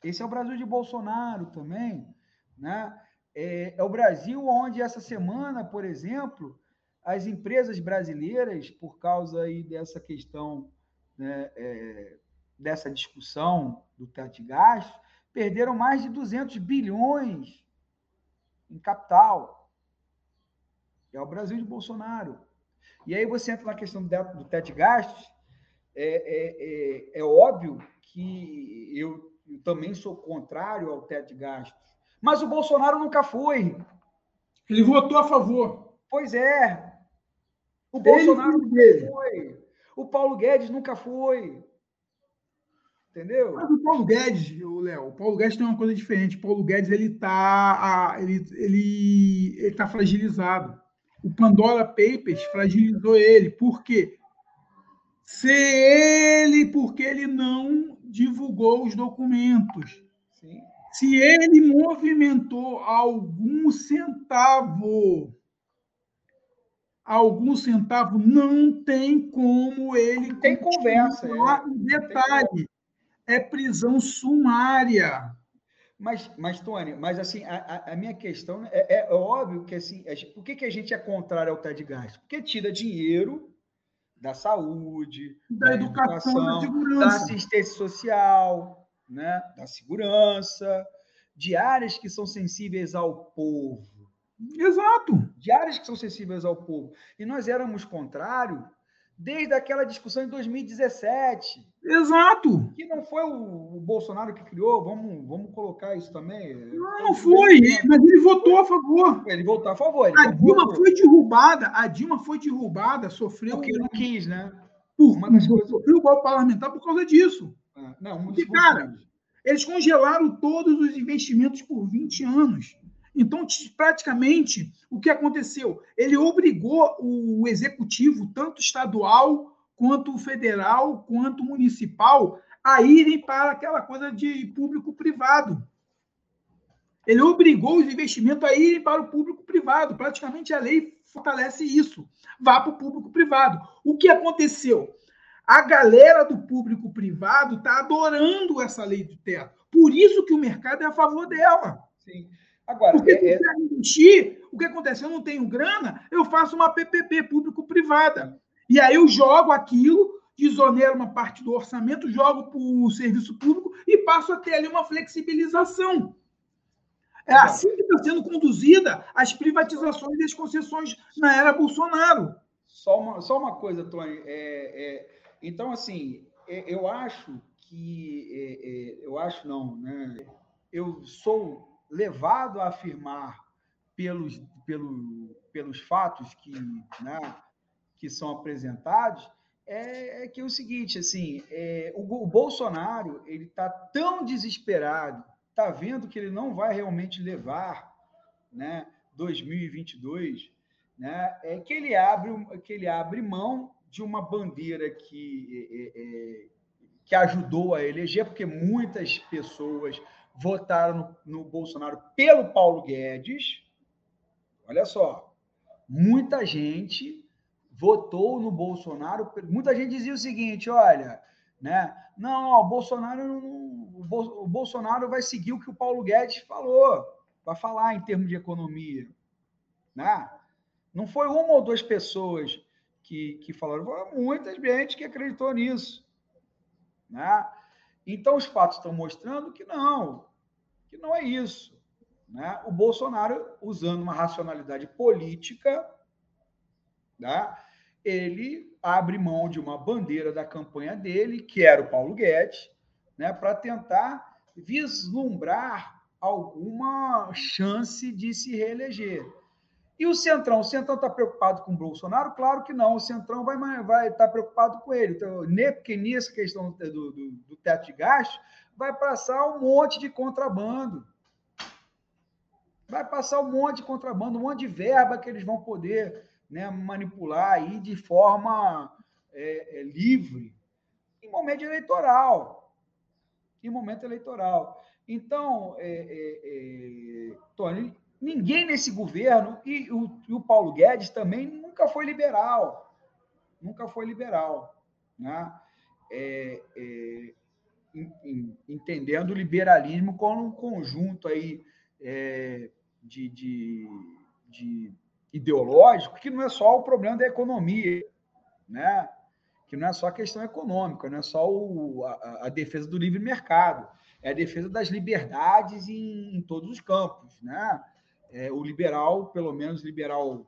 Esse é o Brasil de Bolsonaro também, né? É, é o Brasil onde essa semana, por exemplo, as empresas brasileiras, por causa aí dessa questão, né, é, dessa discussão do teto de gastos, perderam mais de 200 bilhões em capital. É o Brasil de Bolsonaro. E aí você entra na questão do teto de gastos, é, é, é, é óbvio que eu, eu também sou contrário ao teto de gastos, mas o Bolsonaro nunca foi. Ele votou a favor. Pois é, o Bolsonaro nunca foi. O Paulo Guedes nunca foi. Entendeu? Mas o Paulo Guedes, o Léo, o Paulo Guedes tem uma coisa diferente. O Paulo Guedes ele está ele, ele, ele tá fragilizado. O Pandora Papers fragilizou ele. Por quê? Se ele, porque ele não divulgou os documentos. Sim. Se ele movimentou algum centavo algum centavo, não tem como ele. Tem conversa. É. Detalhe: é prisão sumária. Mas, mas Tony, mas assim, a, a minha questão é, é, óbvio que assim, por que, que a gente é contrário ao TED gasto? Porque tira dinheiro da saúde, da, da educação, educação da, da, assistência social, né, da segurança, de áreas que são sensíveis ao povo. Exato. De áreas que são sensíveis ao povo. E nós éramos contrário desde aquela discussão em 2017. Exato. Que não foi o, o Bolsonaro que criou, vamos, vamos colocar isso também. Não, não foi, mas ele votou a favor. Ele votou a favor. A Dilma foi derrubada, a Dilma foi derrubada, sofreu. Porque não quis, né? Por, Uma das coisas... Sofreu o golpe parlamentar por causa disso. Ah, não, Porque, cara, eles congelaram todos os investimentos por 20 anos. Então, praticamente, o que aconteceu? Ele obrigou o executivo, tanto estadual, quanto federal, quanto municipal, a irem para aquela coisa de público-privado. Ele obrigou os investimentos a irem para o público-privado. Praticamente a lei fortalece isso. Vá para o público-privado. O que aconteceu? A galera do público-privado está adorando essa lei do teto. Por isso que o mercado é a favor dela. Sim. Agora, Porque é, é... investir, o que acontece? Eu não tenho grana, eu faço uma PPP público-privada. E aí eu jogo aquilo, desonero uma parte do orçamento, jogo para o serviço público e passo a ter ali uma flexibilização. É assim que está sendo conduzida as privatizações e as concessões na era Bolsonaro. Só uma, só uma coisa, Tony. É, é, então, assim, é, eu acho que. É, é, eu acho não, né? Eu sou levado a afirmar pelos, pelo, pelos fatos que, né, que são apresentados é, é, que é o seguinte, assim, é, o, o, Bolsonaro ele está tão desesperado, está vendo que ele não vai realmente levar, né, 2022, né, é que ele abre que ele abre mão de uma bandeira que é, é, é que ajudou a eleger, porque muitas pessoas votaram no, no Bolsonaro pelo Paulo Guedes. Olha só, muita gente votou no Bolsonaro. Muita gente dizia o seguinte: olha, né? Não, ó, o Bolsonaro o Bolsonaro vai seguir o que o Paulo Guedes falou, vai falar em termos de economia, né? Não foi uma ou duas pessoas que, que falaram, foi muita gente que acreditou nisso, né? Então, os fatos estão mostrando que não, que não é isso. Né? O Bolsonaro, usando uma racionalidade política, né? ele abre mão de uma bandeira da campanha dele, que era o Paulo Guedes, né? para tentar vislumbrar alguma chance de se reeleger. E o Centrão? O Centrão está preocupado com o Bolsonaro? Claro que não. O Centrão vai estar vai tá preocupado com ele. Então, porque nessa questão do, do, do teto de gastos, vai passar um monte de contrabando. Vai passar um monte de contrabando, um monte de verba que eles vão poder né, manipular aí de forma é, é, livre em momento eleitoral. Em momento eleitoral. Então, é, é, é Tony, Ninguém nesse governo, e o, e o Paulo Guedes também nunca foi liberal. Nunca foi liberal. Né? É, é, entendendo o liberalismo como um conjunto aí, é, de, de, de, ideológico, que não é só o problema da economia, né? que não é só a questão econômica, não é só o, a, a, defesa do livre mercado, é a defesa das liberdades em, em todos os campos. Né? É, o liberal, pelo menos liberal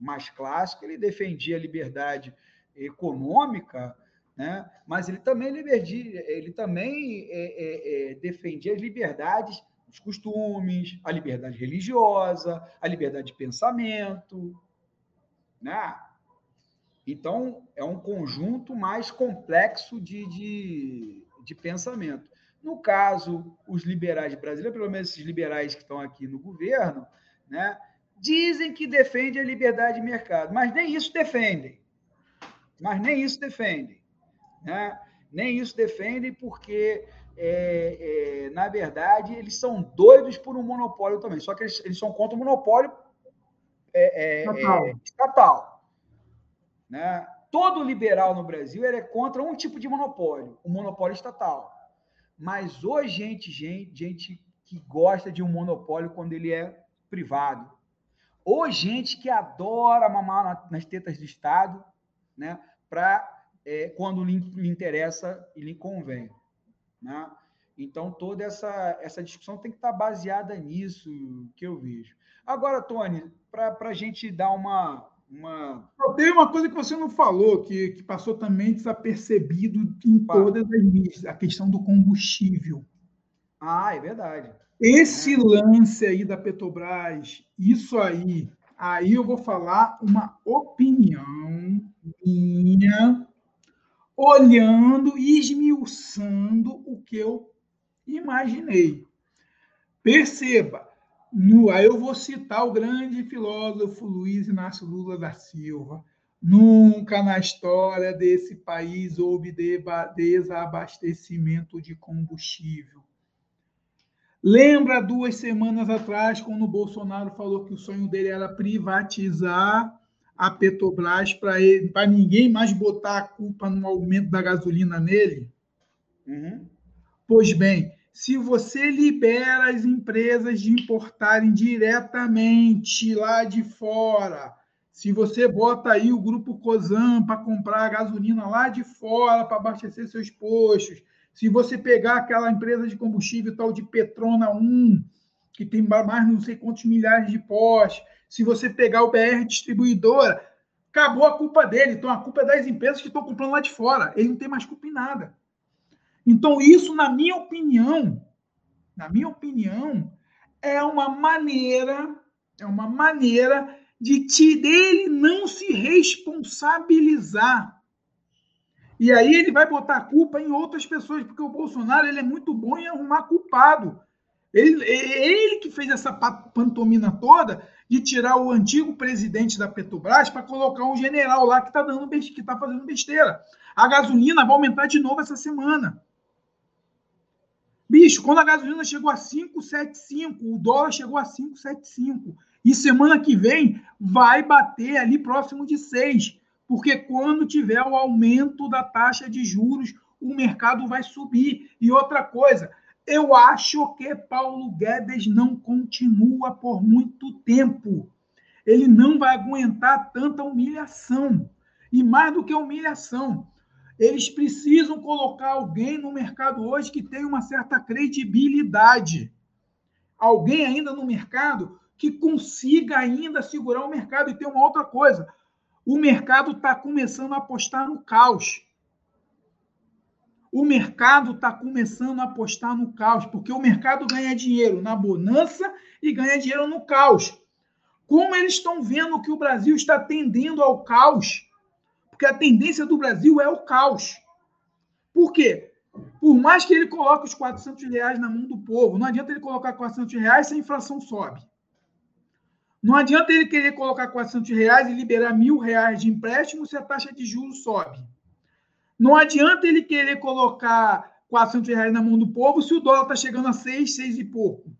mais clássico, ele defendia a liberdade econômica, né? mas ele também, liberdia, ele também é, é, é, defendia as liberdades os costumes, a liberdade religiosa, a liberdade de pensamento. Né? Então, é um conjunto mais complexo de, de, de pensamento. No caso, os liberais brasileiros, pelo menos esses liberais que estão aqui no governo, né, dizem que defendem a liberdade de mercado, mas nem isso defendem. Mas nem isso defendem. Né? Nem isso defendem porque, é, é, na verdade, eles são doidos por um monopólio também. Só que eles, eles são contra o monopólio é, estatal. estatal né? Todo liberal no Brasil é contra um tipo de monopólio, o monopólio estatal. Mas hoje, gente, gente, gente que gosta de um monopólio quando ele é privado. Ou gente que adora mamar nas tetas do Estado, né? Para é, quando lhe, lhe, interessa e lhe convém. Né? Então, toda essa, essa discussão tem que estar baseada nisso que eu vejo. Agora, Tony, para a gente dar uma, uma. Tem uma coisa que você não falou, que, que passou também desapercebido em todas as mídias, a questão do combustível. Ah, é verdade. Esse é. lance aí da Petrobras, isso aí, aí eu vou falar uma opinião minha olhando e esmiuçando o que eu imaginei. Perceba, no, aí eu vou citar o grande filósofo Luiz Inácio Lula da Silva. Nunca na história desse país houve desabastecimento de combustível. Lembra duas semanas atrás, quando o Bolsonaro falou que o sonho dele era privatizar a Petrobras para ninguém mais botar a culpa no aumento da gasolina nele? Uhum. Pois bem, se você libera as empresas de importarem diretamente lá de fora, se você bota aí o grupo Cozam para comprar gasolina lá de fora para abastecer seus postos, se você pegar aquela empresa de combustível tal de Petrona 1, que tem mais não sei quantos milhares de postos, se você pegar o BR distribuidora, acabou a culpa dele. Então a culpa é das empresas que estão comprando lá de fora. Ele não tem mais culpa em nada. Então, isso, na minha opinião, na minha opinião, é uma maneira, é uma maneira de te, dele não se responsabilizar. E aí ele vai botar a culpa em outras pessoas, porque o Bolsonaro ele é muito bom em arrumar culpado. Ele, ele que fez essa pantomina toda de tirar o antigo presidente da Petrobras para colocar um general lá que está dando que está fazendo besteira. A gasolina vai aumentar de novo essa semana. Bicho, quando a gasolina chegou a 5,75, o dólar chegou a 5,75. E semana que vem vai bater ali próximo de 6. Porque quando tiver o aumento da taxa de juros, o mercado vai subir. E outra coisa, eu acho que Paulo Guedes não continua por muito tempo. Ele não vai aguentar tanta humilhação. E mais do que humilhação, eles precisam colocar alguém no mercado hoje que tenha uma certa credibilidade. Alguém ainda no mercado que consiga ainda segurar o mercado. E tem uma outra coisa: o mercado está começando a apostar no caos. O mercado está começando a apostar no caos, porque o mercado ganha dinheiro na bonança e ganha dinheiro no caos. Como eles estão vendo que o Brasil está tendendo ao caos, porque a tendência do Brasil é o caos. Por quê? Por mais que ele coloque os 400 reais na mão do povo, não adianta ele colocar 400 reais se a inflação sobe. Não adianta ele querer colocar 400 reais e liberar mil reais de empréstimo se a taxa de juros sobe. Não adianta ele querer colocar 400 reais na mão do povo se o dólar está chegando a 6, 6 e pouco.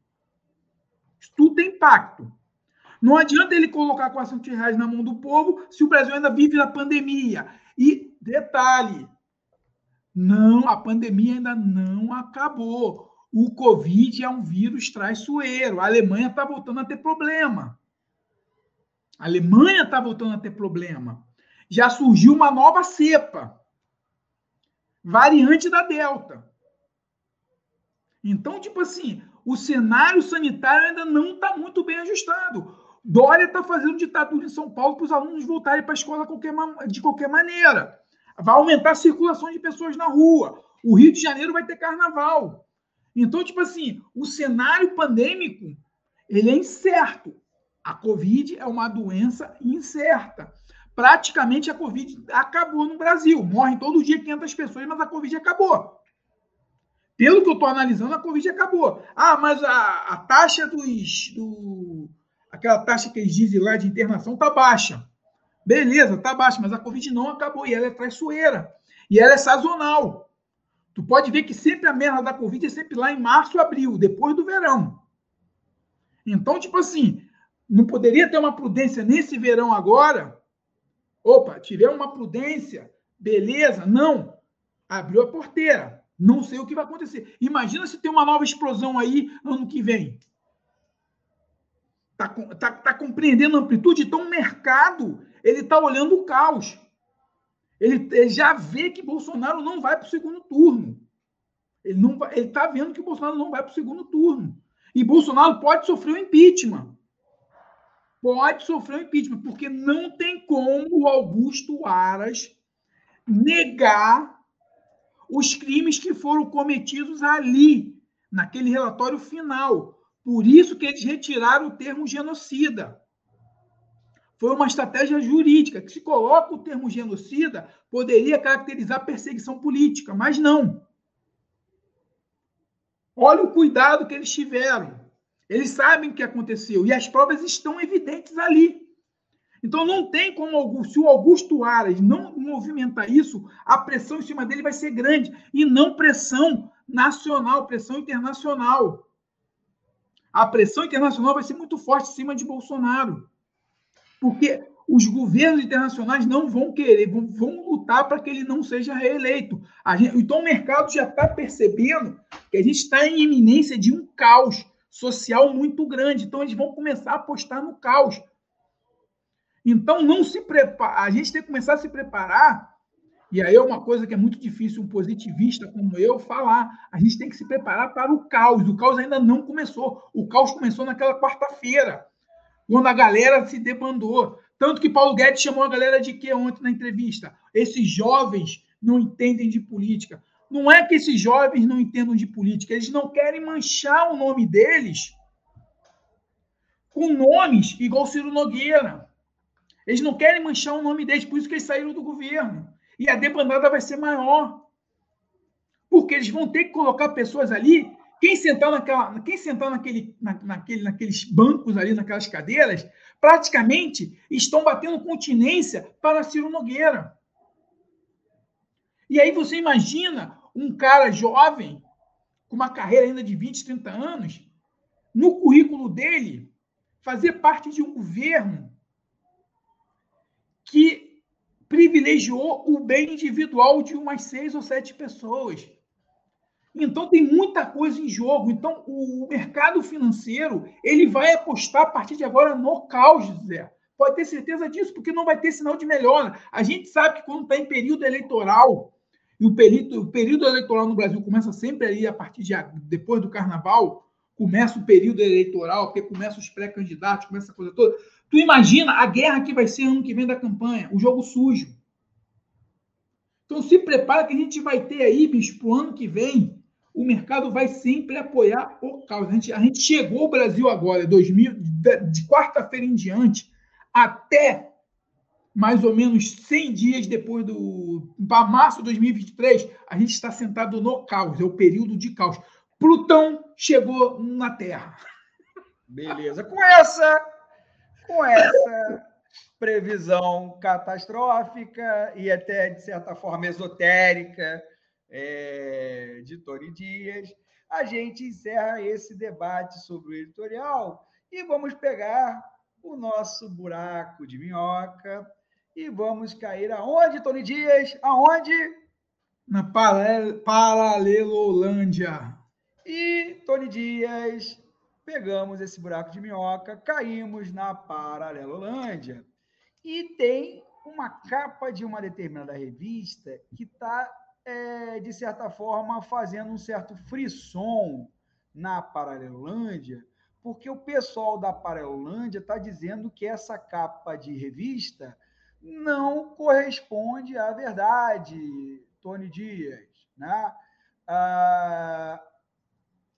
Isso tudo tem impacto. Não adianta ele colocar 400 reais na mão do povo se o Brasil ainda vive na pandemia. E detalhe, não, a pandemia ainda não acabou. O Covid é um vírus traiçoeiro. A Alemanha está voltando a ter problema. A Alemanha está voltando a ter problema. Já surgiu uma nova cepa, variante da Delta. Então, tipo assim, o cenário sanitário ainda não está muito bem ajustado. Dória está fazendo ditadura em São Paulo para os alunos voltarem para a escola qualquer, de qualquer maneira. Vai aumentar a circulação de pessoas na rua. O Rio de Janeiro vai ter carnaval. Então, tipo assim, o cenário pandêmico ele é incerto. A Covid é uma doença incerta. Praticamente a Covid acabou no Brasil. Morrem todo dia 500 pessoas, mas a Covid acabou. Pelo que eu estou analisando, a Covid acabou. Ah, mas a, a taxa dos, do, aquela taxa que eles dizem lá de internação está baixa. Beleza, está baixa, mas a Covid não acabou e ela é traiçoeira. E ela é sazonal. Tu pode ver que sempre a merda da Covid é sempre lá em março, abril, depois do verão. Então, tipo assim, não poderia ter uma prudência nesse verão agora? Opa, tiver uma prudência, beleza? Não. Abriu a porteira. Não sei o que vai acontecer. Imagina se tem uma nova explosão aí ano que vem. Está tá, tá compreendendo a amplitude? Então, o mercado ele está olhando o caos. Ele, ele, já vê que Bolsonaro não vai para o segundo turno. Ele está vendo que Bolsonaro não vai para o segundo turno. E Bolsonaro pode sofrer o um impeachment. Pode sofrer o um impeachment, porque não tem como o Augusto Aras negar os crimes que foram cometidos ali, naquele relatório final. Por isso que eles retiraram o termo genocida. foi uma estratégia jurídica, que se coloca o termo genocida, poderia caracterizar perseguição política, mas não. Olha o cuidado que eles tiveram. Eles sabem o que aconteceu e as provas estão evidentes ali. Então não tem como se o Augusto Aras não movimentar isso, a pressão em cima dele vai ser grande e não pressão nacional, pressão internacional. A pressão internacional vai ser muito forte em cima de Bolsonaro. Porque os governos internacionais não vão querer, vão, vão lutar para que ele não seja reeleito. Gente, então o mercado já está percebendo que a gente está em iminência de um caos social muito grande. Então eles vão começar a apostar no caos. Então não se prepara, a gente tem que começar a se preparar. E aí é uma coisa que é muito difícil um positivista como eu falar. A gente tem que se preparar para o caos. O caos ainda não começou. O caos começou naquela quarta-feira, quando a galera se debandou. Tanto que Paulo Guedes chamou a galera de quê ontem na entrevista? Esses jovens não entendem de política. Não é que esses jovens não entendam de política, eles não querem manchar o nome deles com nomes igual Ciro Nogueira. Eles não querem manchar o nome deles, por isso que eles saíram do governo. E a debandada vai ser maior. Porque eles vão ter que colocar pessoas ali. Quem sentar, naquela, quem sentar naquele, na, naquele, naqueles bancos ali, naquelas cadeiras, praticamente estão batendo continência para Ciro Nogueira. E aí você imagina um cara jovem, com uma carreira ainda de 20, 30 anos, no currículo dele, fazer parte de um governo que privilegiou o bem individual de umas seis ou sete pessoas. Então tem muita coisa em jogo. Então o mercado financeiro ele vai apostar a partir de agora no caos, Zé. Pode ter certeza disso, porque não vai ter sinal de melhora. A gente sabe que quando está em período eleitoral, e o período, o período eleitoral no Brasil começa sempre ali a partir de depois do carnaval, começa o período eleitoral, porque começa os pré-candidatos, começa essa coisa toda. Tu imagina a guerra que vai ser ano que vem da campanha, o jogo sujo. Então se prepara que a gente vai ter aí, bicho, pro ano que vem, o mercado vai sempre apoiar o caos. A gente, a gente chegou ao Brasil agora, 2000, de, quarta-feira em diante, até mais ou menos 100 dias depois do. Para março de 2023, a gente está sentado no caos, é o período de caos. Plutão chegou na Terra. Beleza. Com essa, com essa previsão catastrófica e até, de certa forma, esotérica é, de Tony Dias, a gente encerra esse debate sobre o editorial e vamos pegar o nosso buraco de minhoca e vamos cair aonde, Tony Dias? Aonde? Na Paralelolândia. E, Tony Dias, pegamos esse buraco de minhoca, caímos na Paralelolândia. E tem uma capa de uma determinada revista que está é, de certa forma, fazendo um certo frisson na Paralelândia, porque o pessoal da Paralelândia está dizendo que essa capa de revista não corresponde à verdade, Tony Dias. Né? Ah,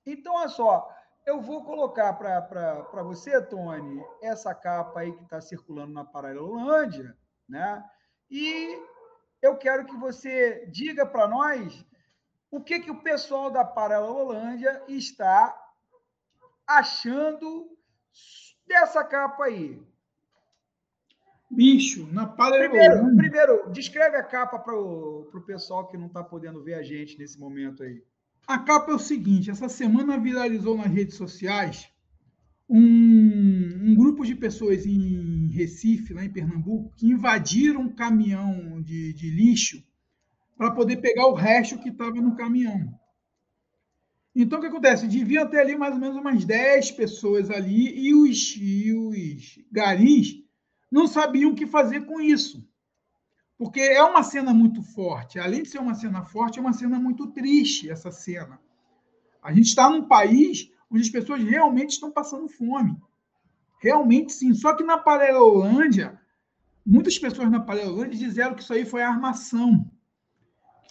então, olha só, eu vou colocar para você, Tony, essa capa aí que está circulando na Paralelândia, né? E eu quero que você diga para nós o que, que o pessoal da Paralelolândia está achando dessa capa aí. Bicho, na Paralelolândia... Primeiro, primeiro descreve a capa para o pessoal que não está podendo ver a gente nesse momento aí. A capa é o seguinte, essa semana viralizou nas redes sociais um, um, grupo de pessoas em Recife, lá em Pernambuco, que invadiram um caminhão de, de lixo para poder pegar o resto que estava no caminhão. Então, o que acontece? Devia ter ali mais ou menos umas 10 pessoas ali e os, e os garis não sabiam o que fazer com isso. Porque é uma cena muito forte. Além de ser uma cena forte, é uma cena muito triste essa cena. A gente está num país onde as pessoas realmente estão passando fome. Realmente sim. Só que na Paralelolândia, muitas pessoas na Paralelolândia disseram que isso aí foi armação.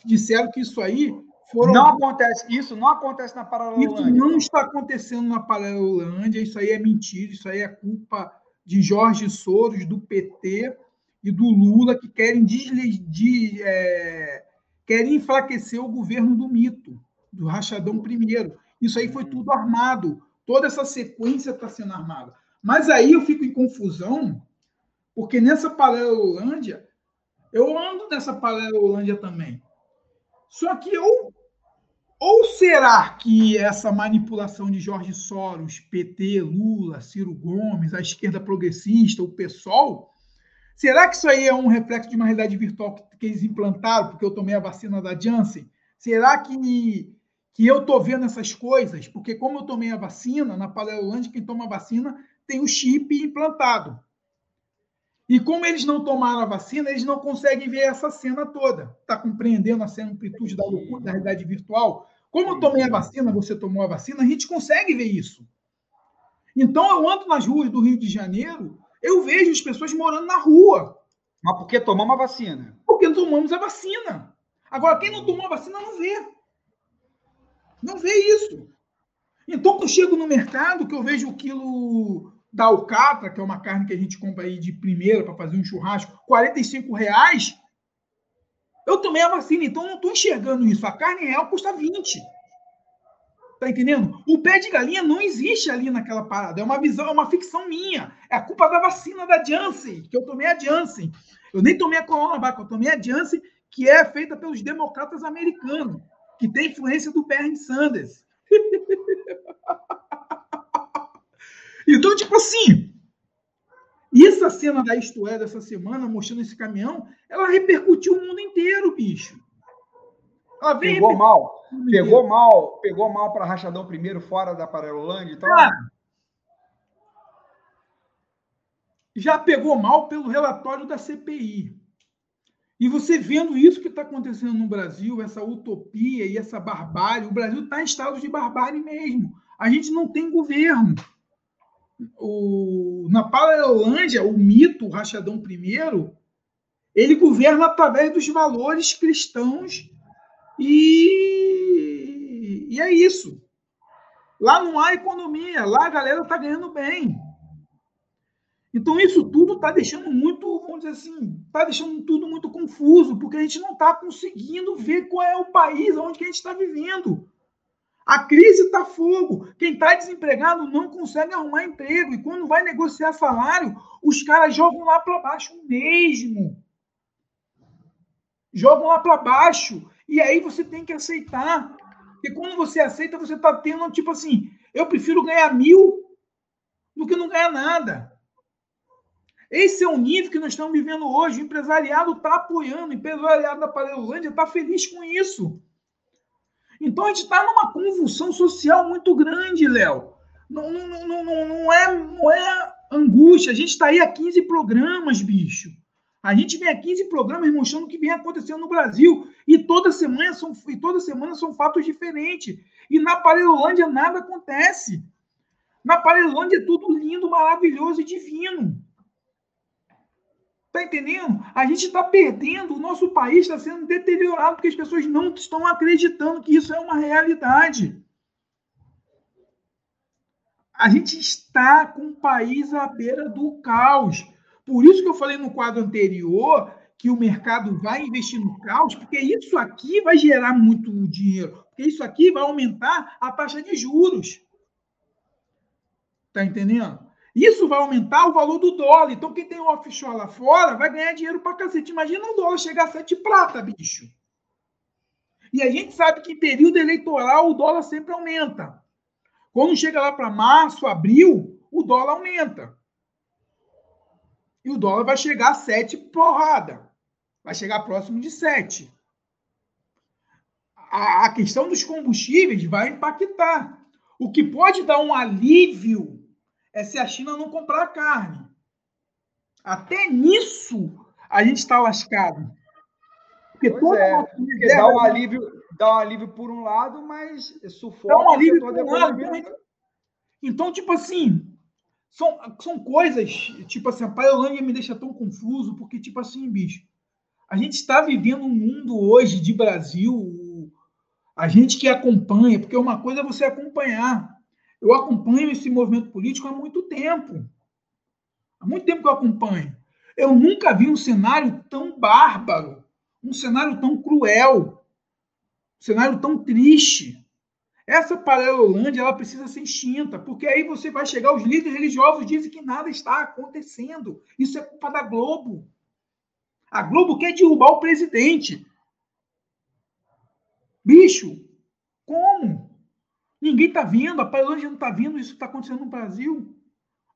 Disseram que isso aí foram. Não acontece, isso não acontece na Paralelolândia. Isso não está acontecendo na Paralelolândia, isso aí é mentira, isso aí é culpa de Jorge Soros, do PT e do Lula, que querem, de, é, querem enfraquecer o governo do mito, do Rachadão primeiro. Isso aí foi tudo armado. Toda essa sequência está sendo armada. Mas aí eu fico em confusão, porque nessa Paralelolândia, eu ando nessa Paralelolândia também. Só que eu ou será que essa manipulação de Jorge Soros, PT, Lula, Ciro Gomes, a esquerda progressista, o PSOL, será que isso aí é um reflexo de uma realidade virtual que, eles implantaram porque eu tomei a vacina da Janssen? Será que, que eu estou vendo essas coisas? Porque como eu tomei a vacina, na Paralelândia, quem toma a vacina tem o chip implantado. E como eles não tomaram a vacina, eles não conseguem ver essa cena toda. Está compreendendo a amplitude da loucura, da realidade virtual? Como eu tomei a vacina, você tomou a vacina, a gente consegue ver isso. Então, eu ando nas ruas do Rio de Janeiro, eu vejo as pessoas morando na rua. Mas por que tomamos a vacina? Porque tomamos a vacina. Agora, quem não tomou a vacina não vê. Não vê isso. Então, quando eu chego no mercado, que eu vejo o quilo da alcatra, que é uma carne que a gente compra aí de primeira para fazer um churrasco, 45 reais. Eu tomei a vacina, então não estou enxergando isso. A carne real custa 20. Tá entendendo? O pé de galinha não existe ali naquela parada. É uma visão, é uma ficção minha. É a culpa da vacina da Janssen, que eu tomei a Janssen. Eu nem tomei a Coronavac, eu tomei a Janssen, que é feita pelos democratas americanos, que tem influência do Bernie Sanders. Então, tipo assim, essa cena da Isto É dessa semana, mostrando esse caminhão, ela repercutiu o mundo inteiro, bicho. Veio pegou mal. Pegou mal, pegou mal para Rachadão primeiro fora da Paralelândia então. Cara, já pegou mal pelo relatório da CPI. E você vendo isso que está acontecendo no Brasil, essa utopia e essa barbárie, o Brasil está em estado de barbárie mesmo. A gente não tem governo o, na Paralelândia, o mito, o Rachadão I, ele governa através dos valores cristãos e, e é isso. Lá não há economia, lá a galera está ganhando bem. Então, isso tudo está deixando muito, vamos dizer assim, está deixando tudo muito confuso, porque a gente não está conseguindo ver qual é o país onde a gente está vivendo. A crise está fogo. Quem está desempregado não consegue arrumar emprego. E quando vai negociar salário, os caras jogam lá para baixo mesmo. Jogam lá para baixo. E aí você tem que aceitar. Porque quando você aceita, você está tendo, tipo assim, eu prefiro ganhar mil do que não ganhar nada. Esse é o nível que nós estamos vivendo hoje. O empresariado está apoiando, o empresariado da Parelândia está feliz com isso. Então a gente está numa convulsão social muito grande, Léo. Não, não, não, não, não, é, não é angústia. A gente está aí há 15 programas, bicho. A gente vem a 15 programas mostrando o que vem acontecendo no Brasil. E toda semana são, e toda semana são fatos diferentes. E na Parelolândia nada acontece. Na Parelolândia é tudo lindo, maravilhoso e divino. Está entendendo? A gente está perdendo, o nosso país está sendo deteriorado porque as pessoas não estão acreditando que isso é uma realidade. A gente está com o país à beira do caos. Por isso que eu falei no quadro anterior que o mercado vai investir no caos, porque isso aqui vai gerar muito dinheiro, porque isso aqui vai aumentar a taxa de juros. Tá entendendo? Isso vai aumentar o valor do dólar. Então, quem tem offshore lá fora vai ganhar dinheiro pra cacete. Imagina o dólar chegar a 7 prata, bicho. E a gente sabe que em período eleitoral o dólar sempre aumenta. Quando chega lá para março, abril, o dólar aumenta. E o dólar vai chegar a 7 porrada. Vai chegar próximo de 7. A, a questão dos combustíveis vai impactar. O que pode dar um alívio é se a China não comprar carne. Até nisso a gente está lascado. Porque pois toda é, dá um alívio, dá um alívio por um lado, mas sufoca dá um alívio por um lado. Então, tipo assim, são, são coisas, tipo assim, a Paiolândia me deixa tão confuso, porque, tipo assim, bicho, a gente está vivendo um mundo hoje de Brasil, a gente que acompanha, porque uma coisa é você acompanhar, eu acompanho esse movimento político há muito tempo. Há muito tempo que eu acompanho. Eu nunca vi um cenário tão bárbaro, um cenário tão cruel, um cenário tão triste. Essa paralelolândia ela precisa ser extinta, porque aí você vai chegar, os líderes religiosos dizem que nada está acontecendo. Isso é culpa da Globo. A Globo quer derrubar o presidente. Bicho, como? Ninguém está vendo, a paralelolândia não está vendo isso está acontecendo no Brasil.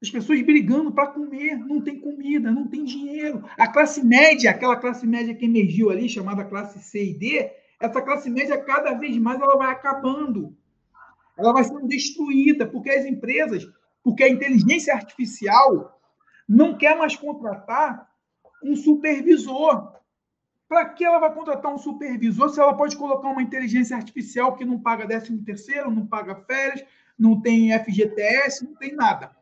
As pessoas brigando para comer, não tem comida, não tem dinheiro. A classe média, aquela classe média que emergiu ali, chamada classe C e D, essa classe média cada vez mais ela vai acabando. Ela vai sendo destruída porque as empresas, porque a inteligência artificial não quer mais contratar um supervisor. Para que ela vai contratar um supervisor se ela pode colocar uma inteligência artificial que não paga 13 terceiro, não paga férias, não tem FGTS, não tem nada?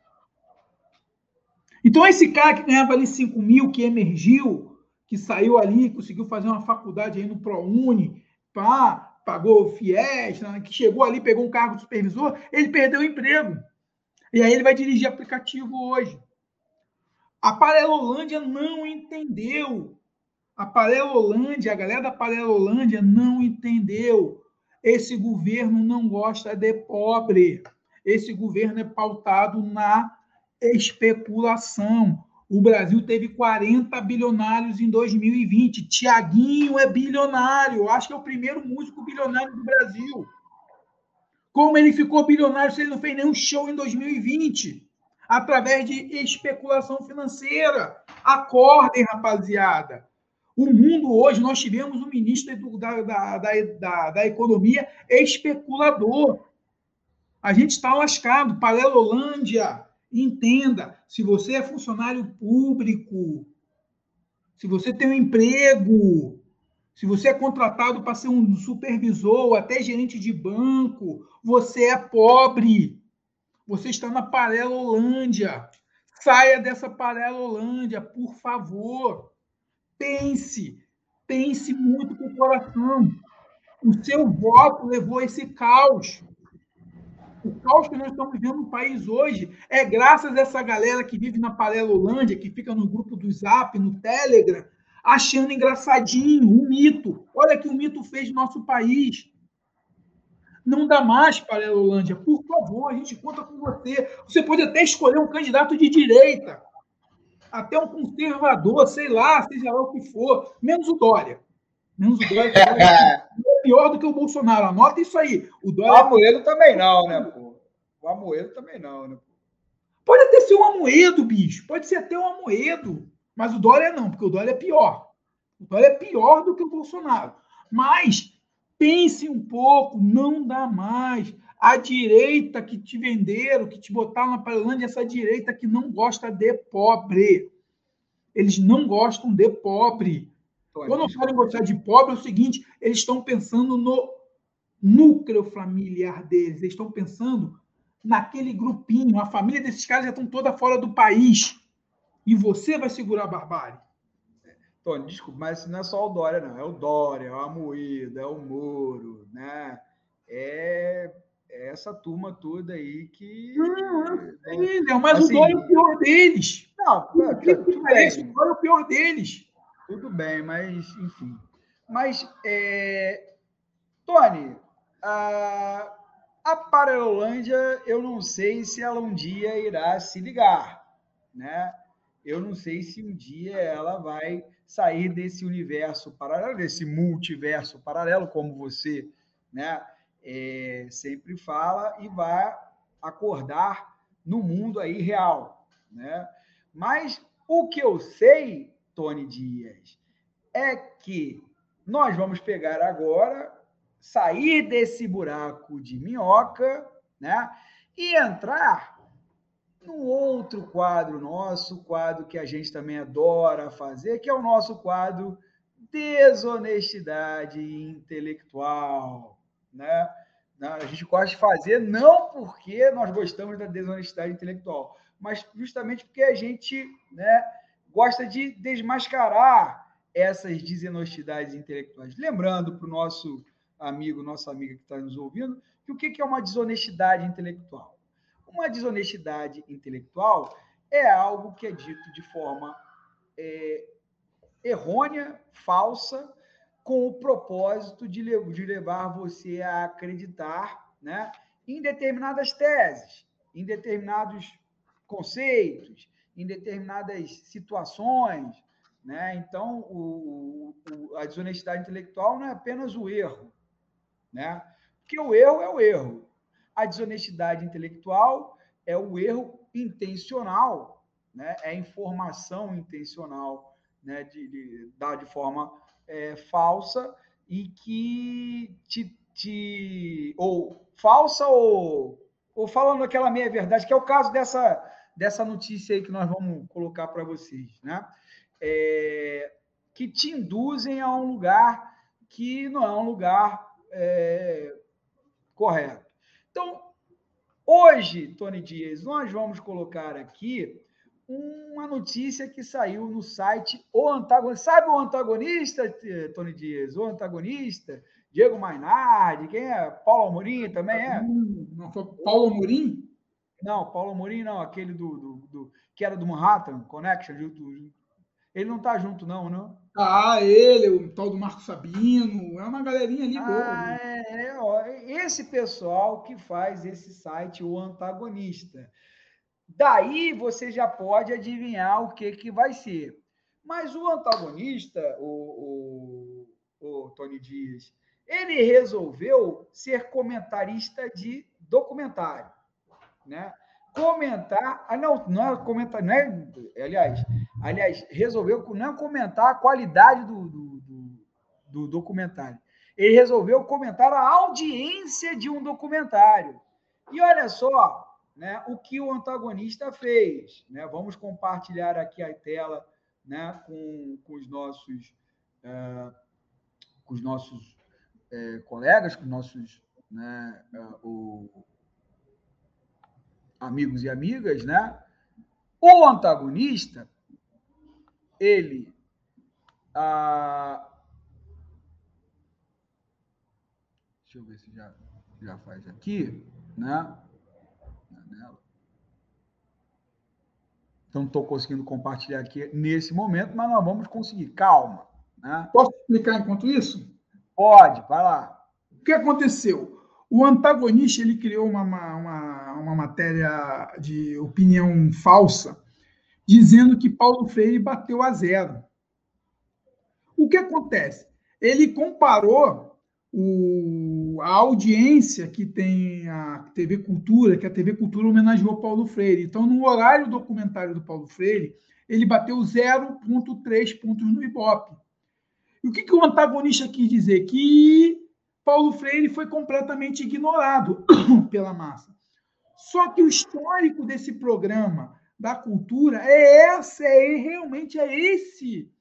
Então, esse cara que ganhava ali 5 mil, que emergiu, que saiu ali, conseguiu fazer uma faculdade aí no ProUni, pá, pagou o FIES, né, que chegou ali, pegou um cargo de supervisor, ele perdeu o emprego. E aí ele vai dirigir aplicativo hoje. A Paralelolândia não entendeu. A Paralelolândia, a galera da Paralelolândia não entendeu. Esse governo não gosta de pobre. Esse governo é pautado na especulação. O Brasil teve 40 bilionários em 2020. Tiaguinho é bilionário. Acho que é o primeiro músico bilionário do Brasil. Como ele ficou bilionário se ele não fez nenhum show em 2020? Através de especulação financeira. Acordem, rapaziada. O mundo hoje, nós tivemos um ministro da, da, da, da, Economia especulador. A gente está lascado. Paralelolândia Entenda, se você é funcionário público, se você tem um emprego, se você é contratado para ser um supervisor até gerente de banco, você é pobre. Você está na Paralelolândia. Saia dessa Paralelolândia, por favor. Pense, pense muito com o coração. O seu voto levou esse caos. O caos que nós estamos vivendo no país hoje é graças a essa galera que vive na Paralelolândia, que fica no grupo do Zap, no Telegram, achando engraçadinho um mito. Olha que o mito fez no nosso país. Não dá mais, Paralelolândia. Por favor, a gente conta com você. Você pode até escolher um candidato de direita, até um conservador, sei lá, seja lá o que for, menos o Dória. Menos o Dória. é pior do que o Bolsonaro. Anota isso aí. O, Dória... o Amoedo também não, né, pô? O Amoedo também não, né? Pode até ser um Amoedo, bicho. Pode ser até um Amoedo. Mas o Dória não, porque o Dória é pior. O Dória é pior do que o Bolsonaro. Mas pense um pouco, não dá mais. A direita que te venderam, que te botaram na Paralândia, essa direita que não gosta de pobre. Eles não gostam de pobre. Quando falam em gostar de pobre, é o seguinte: eles estão pensando no núcleo familiar deles, eles estão pensando naquele grupinho. A família desses caras já estão toda fora do país. E você vai segurar a barbárie. Tony, desculpa, mas não é só o Dória, não. É o Dória, é o Amoedo, é o Moro, né? É, é essa turma toda aí que. Não, é, mas assim, o Dória é o pior deles. Não, o, que, que, que é isso? O Dória é o pior deles. Tudo bem, mas enfim. Mas, é... Tony, a, a Paralelândia, eu não sei se ela um dia irá se ligar, né? Eu não sei se um dia ela vai sair desse universo paralelo, desse multiverso paralelo, como você, né? É, sempre fala e vai acordar no mundo aí real, né? Mas o que eu sei Tony Dias, é que nós vamos pegar agora, sair desse buraco de minhoca, né? E entrar no outro quadro nosso, quadro que a gente também adora fazer, que é o nosso quadro desonestidade intelectual, né? A gente gosta de fazer não porque nós gostamos da desonestidade intelectual, mas justamente porque a gente, né, gosta de desmascarar essas desonestidades intelectuais. Lembrando para o nosso amigo, nossa amiga que está nos ouvindo, que o que é uma desonestidade intelectual? Uma desonestidade intelectual é algo que é dito de forma é, errônea, falsa, com o propósito de, de levar você a acreditar né, em determinadas teses, em determinados conceitos, em determinadas situações. Né? Então, o, o, a desonestidade intelectual não é apenas o erro, né? porque o erro é o erro. A desonestidade intelectual é o erro intencional, né? é a informação intencional né? de, de de forma é, falsa e que te, te ou falsa ou, ou falando aquela meia verdade, que é o caso dessa, dessa notícia aí que nós vamos colocar para vocês, né? É, que te induzem a um lugar que não é um lugar é, correto. Então, hoje, Tony Dias, nós vamos colocar aqui uma notícia que saiu no site O Antagonista. Sabe o antagonista, Tony Dias? O antagonista? Diego Mainardi, quem é? Paulo Amorim também é? Não foi Paulo Amorim? Não, Paulo Amorim não, aquele do, do, do que era do Manhattan Connection. Do, ele não tá junto, não, não? Ah, ele, o tal do Marco Sabino, é uma galerinha ali ah, boa. É, é, ó, esse pessoal que faz esse site, o antagonista. Daí você já pode adivinhar o que, que vai ser. Mas o antagonista, o, o, o Tony Dias, ele resolveu ser comentarista de documentário, né? Comentar, ah, não, não é comentar, não é, aliás, aliás, resolveu não comentar a qualidade do, do, do, do documentário. Ele resolveu comentar a audiência de um documentário. E olha só, né, o que o antagonista fez. Né? Vamos compartilhar aqui a tela né, com, com os nossos, é, com os nossos é, colegas, com os nossos né, é, o, amigos e amigas. Né? O antagonista, ele. Ah, deixa eu ver se já, já faz aqui, né? Então, não estou conseguindo compartilhar aqui nesse momento, mas nós vamos conseguir. Calma. Né? Posso explicar enquanto isso? Pode, vai lá. O que aconteceu? O antagonista ele criou uma, uma, uma matéria de opinião falsa, dizendo que Paulo Freire bateu a zero. O que acontece? Ele comparou o, a audiência que tem a TV Cultura, que a TV Cultura homenageou Paulo Freire. Então, no horário documentário do Paulo Freire, ele bateu 0,3 pontos no Ibope. E o que, que o antagonista quis dizer? Que Paulo Freire foi completamente ignorado pela massa. Só que o histórico desse programa da cultura é essa, é realmente é esse,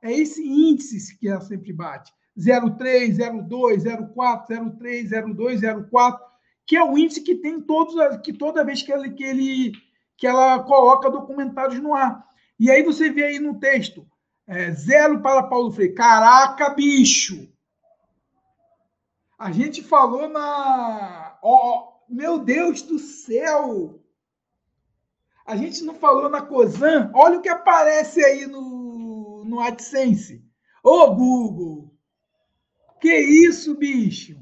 é esse índice que ela sempre bate. 03, 02, 04, 03, 02, 04, que é o índice que tem todos que toda vez que ele, que ele que ela coloca documentários no ar. E aí você vê aí no texto, é, zero para Paulo Freire. Caraca, bicho! A gente falou na. Oh, meu Deus do céu! A gente não falou na COSAN. Olha o que aparece aí no, no AdSense. Ô, Google! Que isso, bicho?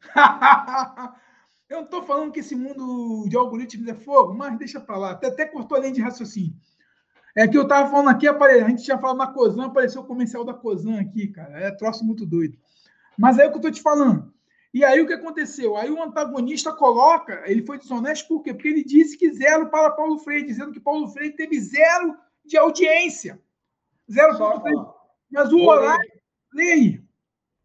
Eu não estou falando que esse mundo de algoritmos é fogo, mas deixa para lá. Até, até cortou a linha de raciocínio. É que eu estava falando aqui, a gente tinha falado na Cosan, apareceu o comercial da Cosan aqui, cara. É troço muito doido. Mas aí é o que eu estou te falando. E aí o que aconteceu? Aí o antagonista coloca, ele foi desonesto por quê? Porque ele disse que zero para Paulo Freire, dizendo que Paulo Freire teve zero de audiência. Zero Só, Mas o horário. Leia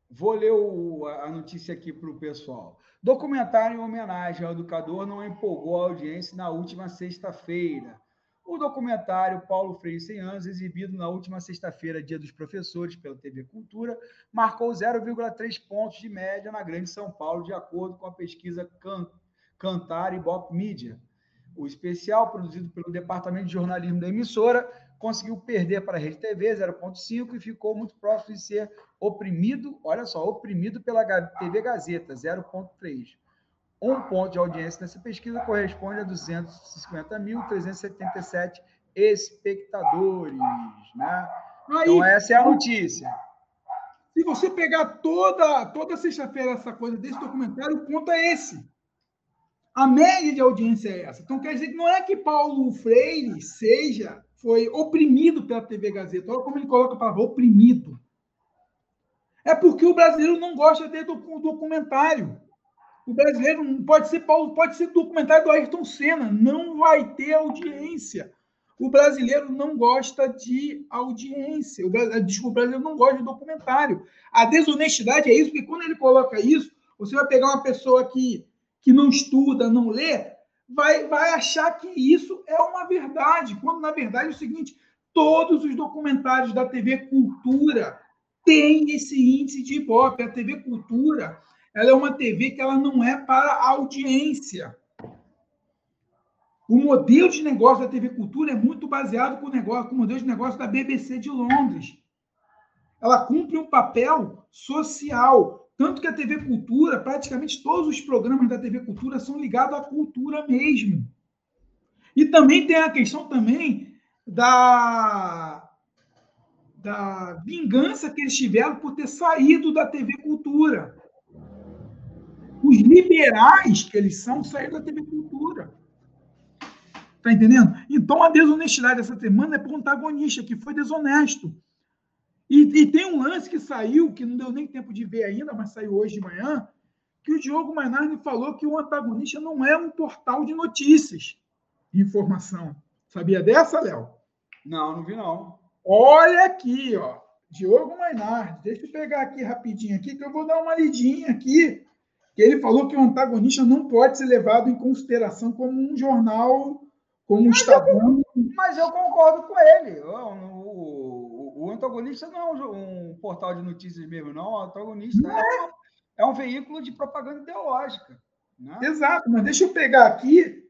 Vou ler o, a notícia aqui para o pessoal. Documentário em homenagem ao educador não empolgou a audiência na última sexta-feira. O documentário Paulo Freire 100 anos, exibido na última sexta-feira, Dia dos Professores, pela TV Cultura, marcou 0,3 pontos de média na Grande São Paulo, de acordo com a pesquisa Can Cantar e Bop Media. O especial, produzido pelo Departamento de Jornalismo da emissora, conseguiu perder para a Rede TV 0,5 e ficou muito próximo de ser oprimido, olha só, oprimido pela TV Gazeta 0,3. Um ponto de audiência nessa pesquisa corresponde a 250.377 espectadores, né? Aí, então essa é a notícia. Se você pegar toda toda sexta-feira essa coisa desse documentário, o ponto é esse. A média de audiência é essa. Então quer dizer que não é que Paulo Freire seja foi oprimido pela TV Gazeta. Olha como ele coloca a palavra oprimido. É porque o brasileiro não gosta de documentário. O brasileiro não pode ser Paulo, pode ser documentário do Ayrton Senna, não vai ter audiência. O brasileiro não gosta de audiência. O, desculpa, o brasileiro não gosta de documentário. A desonestidade é isso, porque quando ele coloca isso, você vai pegar uma pessoa que, que não estuda, não lê, vai, vai achar que isso é uma verdade, quando na verdade é o seguinte: todos os documentários da TV Cultura têm esse índice de Ibope. A TV Cultura ela é uma TV que ela não é para audiência. O modelo de negócio da TV Cultura é muito baseado com o, negócio, com o modelo de negócio da BBC de Londres. Ela cumpre um papel social. Tanto que a TV Cultura, praticamente todos os programas da TV Cultura são ligados à cultura mesmo. E também tem a questão também da, da vingança que eles tiveram por ter saído da TV Cultura. Os liberais que eles são saíram da TV Cultura. Tá entendendo? Então a desonestidade dessa semana é para o antagonista, que foi desonesto. E, e, tem um lance que saiu, que não deu nem tempo de ver ainda, mas saiu hoje de manhã, que o Diogo Mainardi falou que o antagonista não é um portal de notícias, de informação. Sabia dessa, Léo? Não, não vi não. Olha aqui, ó. Diogo Mainardi. Deixa eu pegar aqui rapidinho aqui, que eu vou dar uma lidinha aqui. Que ele falou que o antagonista não pode ser levado em consideração como um jornal como mas Estadão. Eu, mas eu concordo com ele. O, o, o antagonista não é um, um, portal de notícias mesmo, não. O antagonista é, é, é, um veículo de propaganda ideológica. Né? Exato, mas deixa eu pegar aqui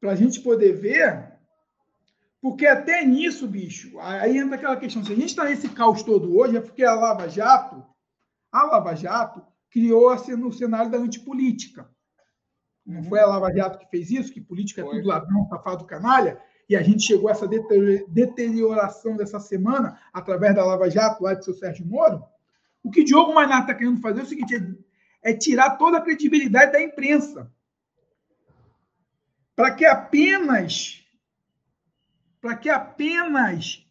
para a gente poder ver, porque até nisso, bicho, aí entra aquela questão: se a gente está nesse caos todo hoje, é porque a Lava Jato, a Lava Jato criou assim, no cenário da antipolítica. Não uhum. foi a Lava Jato que fez isso, que política é tudo ladrão, safado, canalha, e a gente chegou a essa deterioração dessa semana através da Lava Jato lá de seu Sérgio Moro. O que Diogo Maynard está querendo fazer é o seguinte: é, é tirar toda a credibilidade da imprensa. Para que apenas para que apenas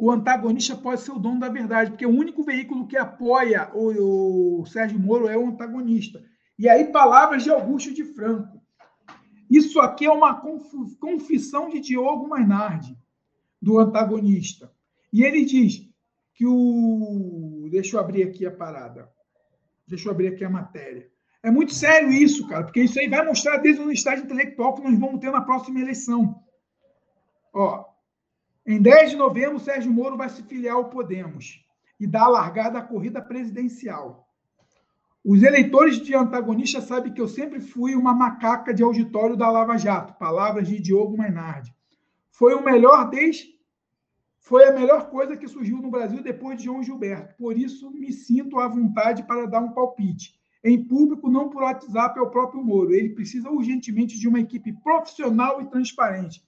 o antagonista possa ser o dono da verdade, porque o único veículo que apoia o, o Sérgio Moro é o antagonista. E aí, palavras de Augusto de Franco. Isso aqui é uma confissão de Diogo Mainardi, do antagonista. E ele diz que o. Deixa eu abrir aqui a parada. Deixa eu abrir aqui a matéria. É muito sério isso, cara, porque isso aí vai mostrar a desonestidade intelectual que nós vamos ter na próxima eleição. Ó, em 10 de novembro, Sérgio Moro vai se filiar ao Podemos e dar a largada à corrida presidencial. Os eleitores de antagonista sabem que eu sempre fui uma macaca de auditório da Lava Jato, palavras de Diogo Mainardi. Foi o melhor desde foi a melhor coisa que surgiu no Brasil depois de João Gilberto. Por isso me sinto à vontade para dar um palpite. Em público, não por WhatsApp, é o próprio Moro. Ele precisa urgentemente de uma equipe profissional e transparente.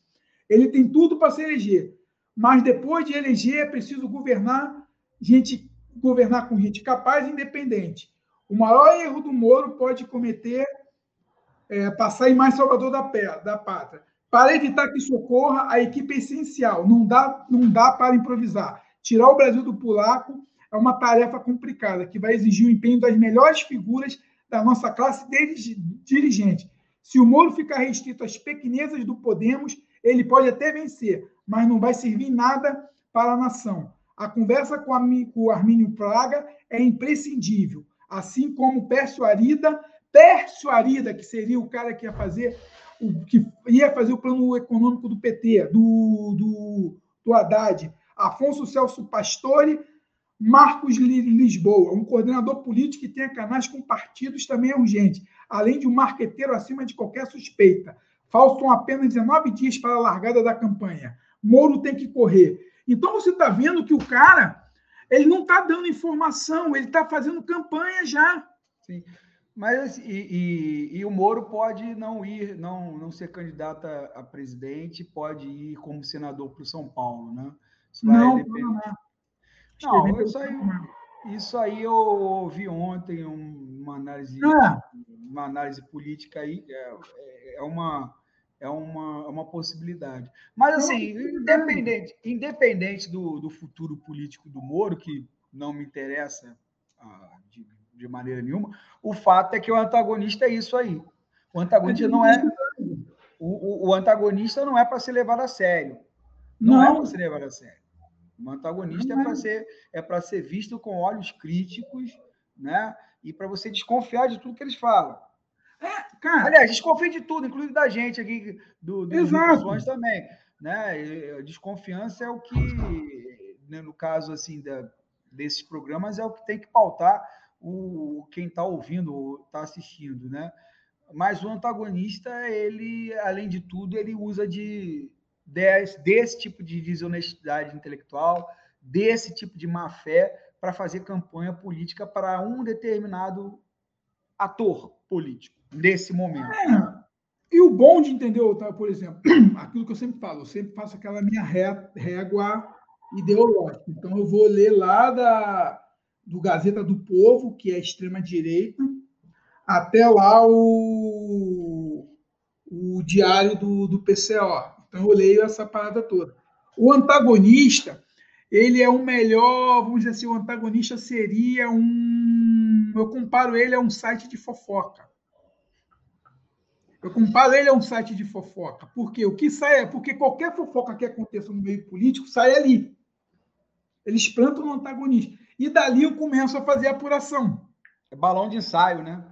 Ele tem tudo para se eleger, mas depois de eleger é preciso governar gente governar com gente capaz e independente. O maior erro do Moro pode cometer é, passar em mais salvador da, da pátria. Para evitar que isso ocorra, a equipe é essencial. Não dá, não dá para improvisar. Tirar o Brasil do pulaco é uma tarefa complicada, que vai exigir o empenho das melhores figuras da nossa classe dirigente. Se o Moro ficar restrito às pequenezas do Podemos, ele pode até vencer, mas não vai servir nada para a nação. A conversa com, a, com o Armínio Praga é imprescindível assim como Pércio Arida, Pércio Arida, que seria o cara que ia fazer o que ia fazer o plano econômico do PT, do, do, do Haddad, Afonso Celso Pastore, Marcos Lisboa, um coordenador político que tenha canais com partidos também é urgente, além de um marqueteiro acima de qualquer suspeita. Faltam apenas 19 dias para a largada da campanha. Moro tem que correr. Então você está vendo que o cara ele não está dando informação, ele está fazendo campanha já. Sim. Mas assim, e, e, e, o Moro pode não ir, não, não ser candidato a, a presidente, pode ir como senador para o São Paulo, né? Isso não, depender... não, não. Não, isso aí, isso aí eu ouvi ontem uma análise, ah. uma análise política aí, é, é, é uma é uma, possibilidade. Mas, assim, independente, independente do, do futuro político do Moro, que não me interessa ah, de, de, maneira nenhuma, o fato é que o antagonista é isso aí. O antagonista não é. O, o, o antagonista não é para ser levado a sério. Não, é não. é para ser levado a sério. O antagonista não é para ser, é ser visto com olhos críticos, né? E para você desconfiar de tudo que eles falam. Cara. Aliás, desconfia de tudo, inclusive da gente aqui, do, dos discussões também. Né? Desconfiança é o que, né, no caso assim, da, desses programas, é o que tem que pautar o, quem está ouvindo ou está assistindo. Né? Mas o antagonista, ele, além de tudo, ele usa de, desse, desse tipo de desonestidade intelectual, desse tipo de má fé para fazer campanha política para um determinado ator político nesse momento. É. E o bom de entender, por exemplo, aquilo que eu sempre falo, eu sempre faço aquela minha régua ideológica. Então, eu vou ler lá da, do Gazeta do Povo, que é extrema-direita, até lá o, o diário do, do PCO. Então, eu leio essa parada toda. O antagonista, ele é o melhor, vamos dizer assim, o antagonista seria um. Eu comparo ele a um site de fofoca. Eu comparo ele a um site de fofoca. Porque o que sai é porque qualquer fofoca que aconteça no meio político sai ali. Eles plantam no antagonista. E dali eu começo a fazer a apuração. É balão de ensaio, né?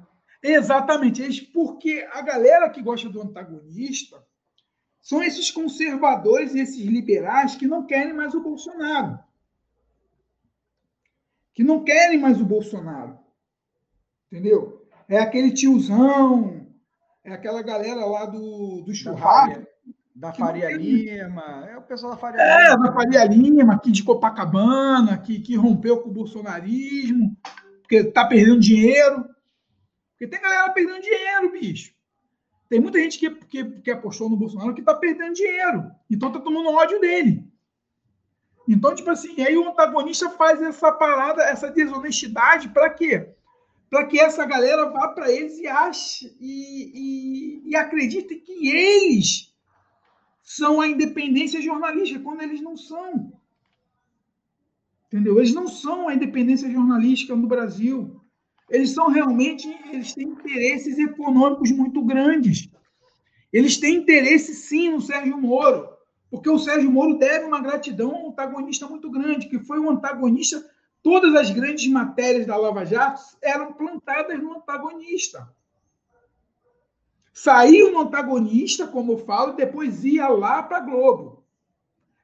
Exatamente. Eles, porque a galera que gosta do antagonista são esses conservadores e esses liberais que não querem mais o Bolsonaro. Que não querem mais o Bolsonaro. Entendeu? É aquele tiozão é aquela galera lá do, do churrasco. Da Faria, Lima, é o pessoal da Faria é, Lima. É, da Faria Lima, aqui de Copacabana, que, que rompeu com o bolsonarismo, porque tá perdendo dinheiro. Porque tem galera perdendo dinheiro, bicho. Tem muita gente que, que, que apostou no Bolsonaro que tá perdendo dinheiro. Então tá tomando ódio dele. Então, tipo assim, aí o antagonista faz essa parada, essa desonestidade, para quê? Para que essa galera vá para eles e ache e, e, e acredite que eles são a independência jornalística, quando eles não são. Entendeu? Eles não são a independência jornalística no Brasil. Eles são realmente, eles têm interesses econômicos muito grandes. Eles têm interesse sim no Sérgio Moro, porque o Sérgio Moro deve uma gratidão a um antagonista muito grande, que foi um antagonista Todas as grandes matérias da Lava Jato eram plantadas no antagonista. Saiu no antagonista, como eu falo, depois ia lá para Globo.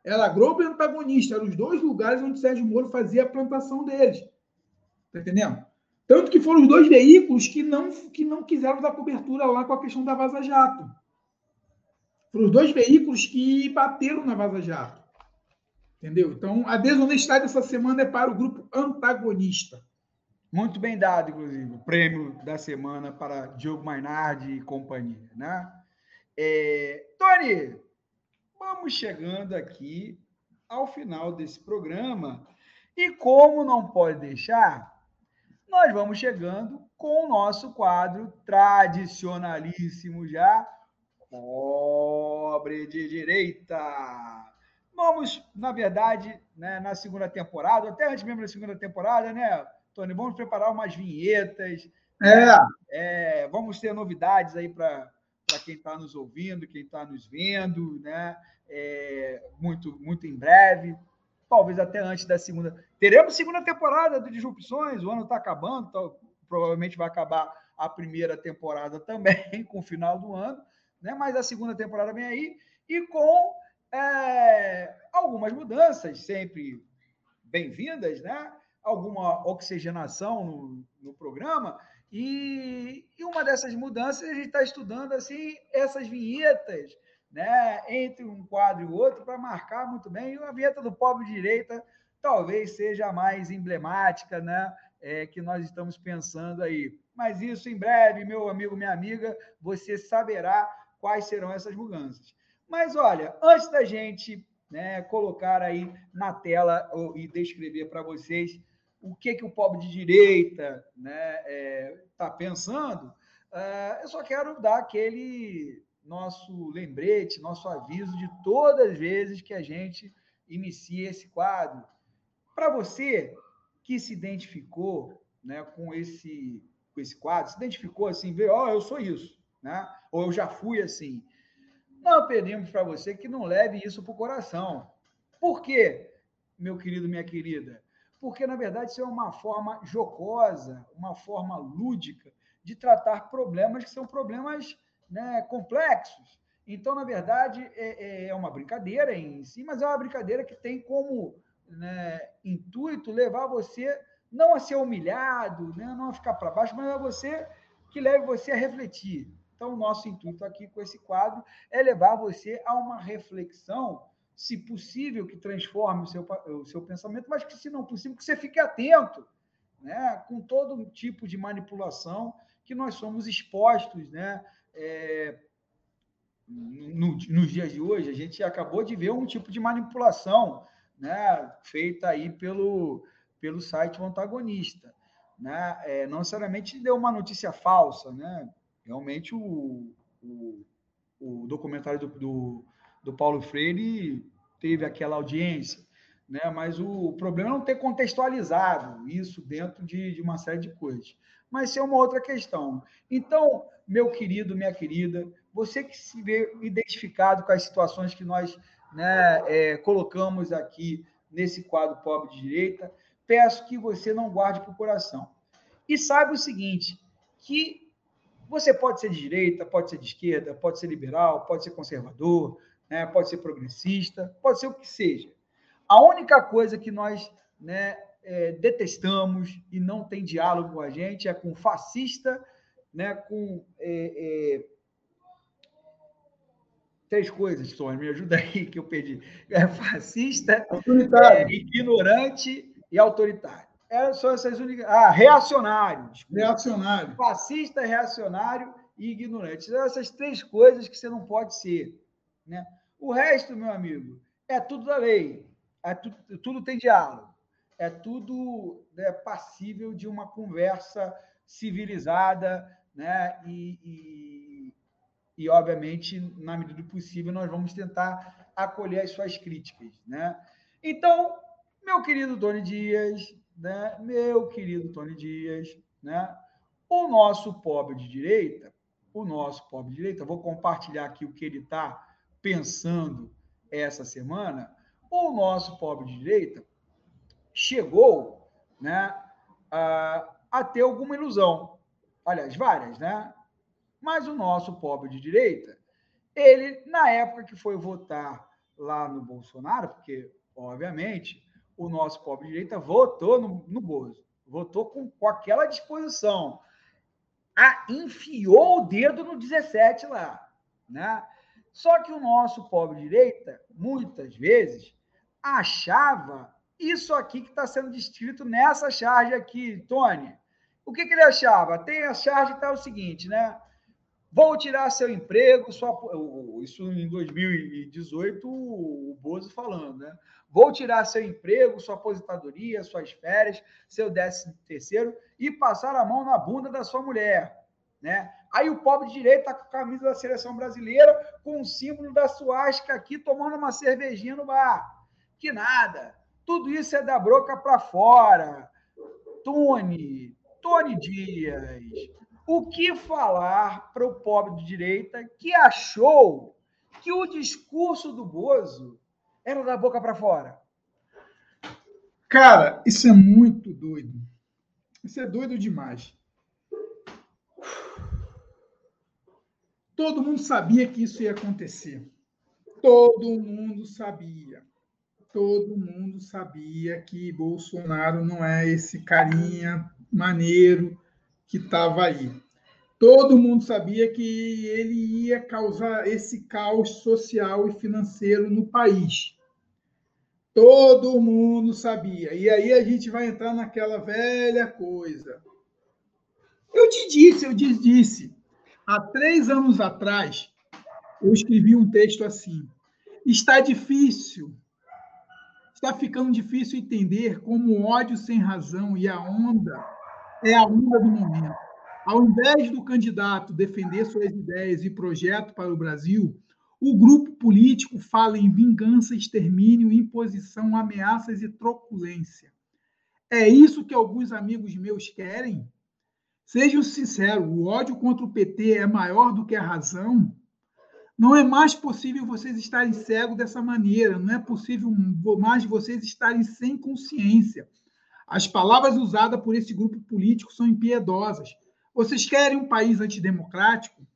Era Globo e antagonista, eram os dois lugares onde Sérgio Moro fazia a plantação deles. Tá entendendo? Tanto que foram os dois veículos que não, que não quiseram dar cobertura lá com a questão da Vaza Jato. Foram os dois veículos que bateram na Vaza Jato. Entendeu? Então, a desonestidade dessa semana é para o grupo antagonista. Muito bem dado, inclusive, o prêmio da semana para Diogo Mainardi e companhia. Né? É, Tony, vamos chegando aqui ao final desse programa. E como não pode deixar, nós vamos chegando com o nosso quadro tradicionalíssimo já, Pobre de Direita. Vamos, na verdade, né, na segunda temporada, até antes mesmo da segunda temporada, né, Tony? Vamos preparar umas vinhetas. É. é vamos ter novidades aí para quem está nos ouvindo, quem está nos vendo, né? É, muito, muito em breve. Talvez até antes da segunda. Teremos segunda temporada do Disrupções, o ano está acabando, então, provavelmente vai acabar a primeira temporada também, com o final do ano, né? Mas a segunda temporada vem aí, e com é, algumas mudanças sempre bem-vindas, né? Alguma oxigenação no, no programa. E, e, uma dessas mudanças a gente está estudando assim essas vinhetas, né? Entre um quadro e outro para marcar muito bem. E a vinheta do pobre direita talvez seja a mais emblemática, né? É, que nós estamos pensando aí. mas isso em breve, meu amigo, minha amiga, você saberá quais serão essas mudanças. Mas olha, antes da gente né, colocar aí na tela e descrever para vocês o que, que o pobre de direita está né, é, tá pensando, uh, eu só quero dar aquele nosso lembrete, nosso aviso de todas as vezes que a gente inicia esse quadro. Para você que se identificou né, com, esse, com esse quadro, se identificou assim, vê, ó, oh, eu sou isso, né? ou eu já fui assim. Não pedimos para você que não leve isso para o coração. Por quê, meu querido, minha querida? Porque, na verdade, isso é uma forma jocosa, uma forma lúdica de tratar problemas que são problemas né, complexos. Então, na verdade, é, é, é uma brincadeira em si, mas é uma brincadeira que tem como né, intuito levar você não a ser humilhado, né, não a ficar para baixo, mas a você que leve você a refletir. Então, nosso intuito aqui com esse quadro é levar você a uma reflexão, se possível, que transforme o seu, o seu pensamento, mas que, se não possível, que você fique atento né, com todo tipo de manipulação que nós somos expostos né, é, no, nos dias de hoje, a gente acabou de ver um tipo de manipulação né, feita aí pelo, pelo site antagonista. Né? É, não necessariamente deu uma notícia falsa, né? Realmente o, o, o documentário do, do, do, Paulo Freire teve aquela audiência, né? mas o problema é não ter contextualizado isso dentro de, de uma série de coisas. Mas isso é uma outra questão. Então, meu querido, minha querida, você que se vê identificado com as situações que nós né, é, colocamos aqui nesse quadro Pobre de Direita, peço que você não guarde para o coração. E saiba o seguinte, que você pode ser de direita, pode ser de esquerda, pode ser liberal, pode ser conservador, né, pode ser progressista, pode ser o que seja. A única coisa que nós né, é, detestamos e não tem diálogo com a gente é com fascista, né, com é, é, três coisas, Tony, me ajuda aí que eu perdi. É fascista, é, ignorante e autoritário. É, são essas únicas. Ah, reacionário. Reacionário. Fascista, reacionário e ignorante. São essas três coisas que você não pode ser. Né? O resto, meu amigo, é tudo da lei. É tudo, tudo tem diálogo. É tudo né, passível de uma conversa civilizada, né? E, e, e, obviamente, na medida do possível, nós vamos tentar acolher as suas críticas, né? Então, meu querido Tony Dias, né? Meu querido Tony Dias, né? O nosso pobre de direita, o nosso pobre de direita, vou compartilhar aqui o que ele está pensando essa semana. O nosso pobre de direita chegou, né, a, a ter alguma ilusão. Aliás, várias, né? Mas o nosso pobre de direita, ele, na época que foi votar lá no Bolsonaro, porque, obviamente, o nosso pobre direita votou no, no Bozo, votou com, com aquela disposição. A, enfiou o dedo no 17 lá, né? Só que o nosso pobre direita, muitas vezes, achava isso aqui que está sendo descrito nessa charge aqui, Tony. O que, que ele achava? Tem a charge que está o seguinte, né? Vou tirar seu emprego, sua... isso em 2018, o Bozo falando, né? Vou tirar seu emprego, sua aposentadoria, suas férias, seu décimo terceiro e passar a mão na bunda da sua mulher, né? Aí o pobre direito está com a camisa da seleção brasileira, com o símbolo da suástica aqui, tomando uma cervejinha no bar. Que nada. Tudo isso é da broca para fora. Tony, Tony Dias, o que falar para o pobre de direita que achou que o discurso do Bozo era da boca para fora? Cara, isso é muito doido. Isso é doido demais. Todo mundo sabia que isso ia acontecer. Todo mundo sabia. Todo mundo sabia que Bolsonaro não é esse carinha maneiro que estava aí. Todo mundo sabia que ele ia causar esse caos social e financeiro no país. Todo mundo sabia. E aí a gente vai entrar naquela velha coisa. Eu te disse, eu te disse. Há três anos atrás, eu escrevi um texto assim. Está difícil, está ficando difícil entender como o ódio sem razão e a onda é a onda do momento. Ao invés do candidato defender suas ideias e projeto para o Brasil, o grupo político fala em vingança, extermínio, imposição, ameaças e truculência. É isso que alguns amigos meus querem? Sejam sinceros, o ódio contra o PT é maior do que a razão? Não é mais possível vocês estarem cegos dessa maneira, não é possível mais vocês estarem sem consciência. As palavras usadas por esse grupo político são impiedosas. Vocês querem um país antidemocrático?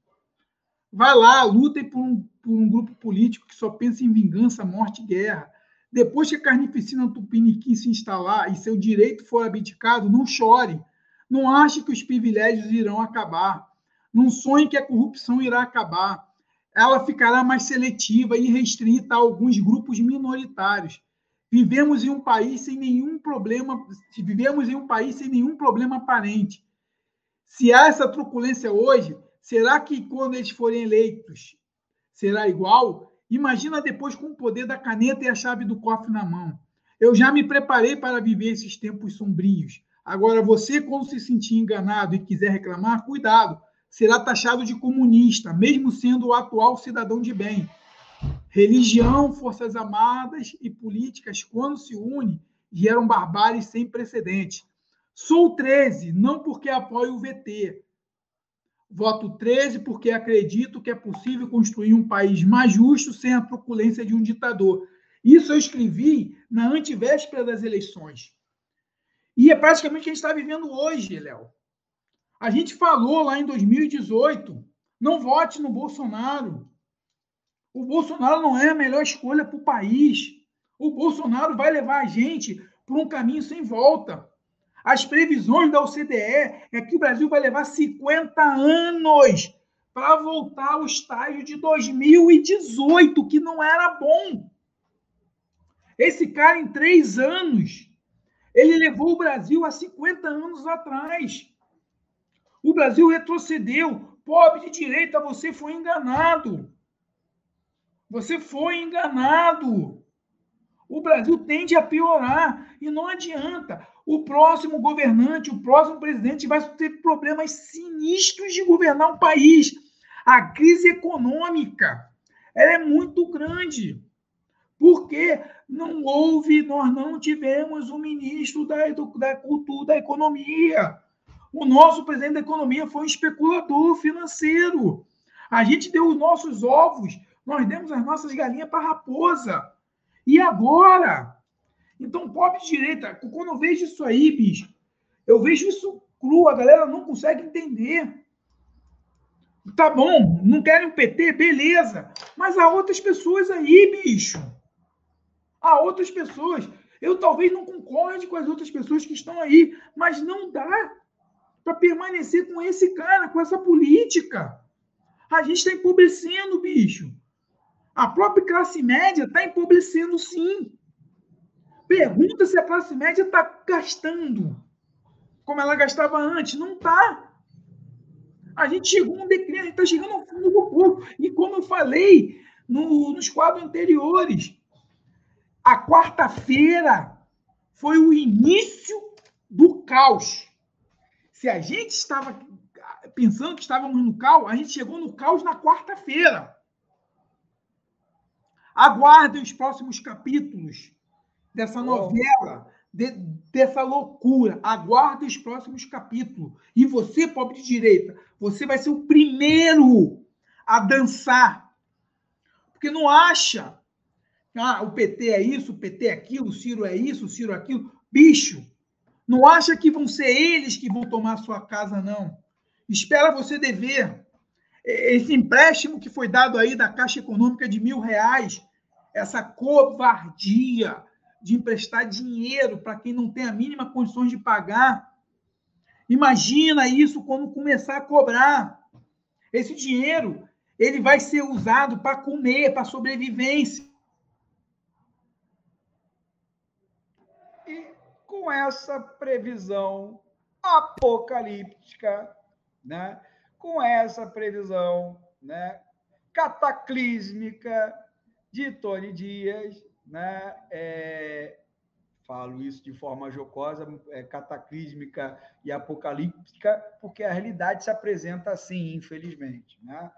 Vai lá, lutem por um, por um grupo político que só pensa em vingança, morte e guerra. Depois que a carnificina tupiniquim se instalar e seu direito for abdicado, não chore. Não ache que os privilégios irão acabar. Não sonhe que a corrupção irá acabar. Ela ficará mais seletiva e restrita a alguns grupos minoritários. Vivemos em um país sem nenhum problema, vivemos em um país sem nenhum problema aparente. Se há essa truculência hoje, será que quando eles forem eleitos será igual? Imagina depois com o poder da caneta e a chave do cofre na mão. Eu já me preparei para viver esses tempos sombrios. Agora, você, quando se sentir enganado e quiser reclamar, cuidado, será taxado de comunista, mesmo sendo o atual cidadão de bem. Religião, forças armadas e políticas, quando se unem, geram barbárie sem precedente. Sou 13, não porque apoio o VT. Voto 13 porque acredito que é possível construir um país mais justo sem a truculência de um ditador. Isso eu escrevi na antivéspera das eleições. E é praticamente o que a gente está vivendo hoje, Léo. A gente falou lá em 2018: não vote no Bolsonaro. O Bolsonaro não é a melhor escolha para o país. O Bolsonaro vai levar a gente para um caminho sem volta. As previsões da OCDE é que o Brasil vai levar 50 anos para voltar ao estágio de 2018, que não era bom. Esse cara, em três anos, ele levou o Brasil a 50 anos atrás. O Brasil retrocedeu. Pobre de direita, você foi enganado. Você foi enganado. O Brasil tende a piorar e não adianta o próximo governante, o próximo presidente vai ter problemas sinistros de governar um país. A crise econômica ela é muito grande. Porque não houve, nós não tivemos um ministro da, da cultura, da economia. O nosso presidente da economia foi um especulador financeiro. A gente deu os nossos ovos, nós demos as nossas galinhas para raposa. E agora? Então, pobre direita, quando eu vejo isso aí, bicho, eu vejo isso cru, a galera não consegue entender. Tá bom, não querem o PT, beleza. Mas há outras pessoas aí, bicho. Há outras pessoas. Eu talvez não concorde com as outras pessoas que estão aí, mas não dá para permanecer com esse cara, com essa política. A gente está empobrecendo, bicho. A própria classe média está empobrecendo, sim. Pergunta se a classe média está gastando como ela gastava antes. Não está. A gente chegou um declínio, a gente está chegando ao fundo do povo. E como eu falei no, nos quadros anteriores, a quarta-feira foi o início do caos. Se a gente estava pensando que estávamos no caos, a gente chegou no caos na quarta-feira. Aguardem os próximos capítulos dessa novela, de, dessa loucura. Aguarde os próximos capítulos. E você, pobre de direita, você vai ser o primeiro a dançar. Porque não acha. Ah, o PT é isso, o PT é aquilo, o Ciro é isso, o Ciro é aquilo. Bicho, não acha que vão ser eles que vão tomar sua casa, não. Espera você dever. Esse empréstimo que foi dado aí da Caixa Econômica de mil reais, essa covardia, de emprestar dinheiro para quem não tem a mínima condições de pagar. Imagina isso quando começar a cobrar. Esse dinheiro ele vai ser usado para comer, para sobrevivência. E com essa previsão apocalíptica, né, com essa previsão né, cataclísmica de Tony Dias, né, é, falo isso de forma jocosa, é, cataclísmica e apocalíptica, porque a realidade se apresenta assim, infelizmente. Né?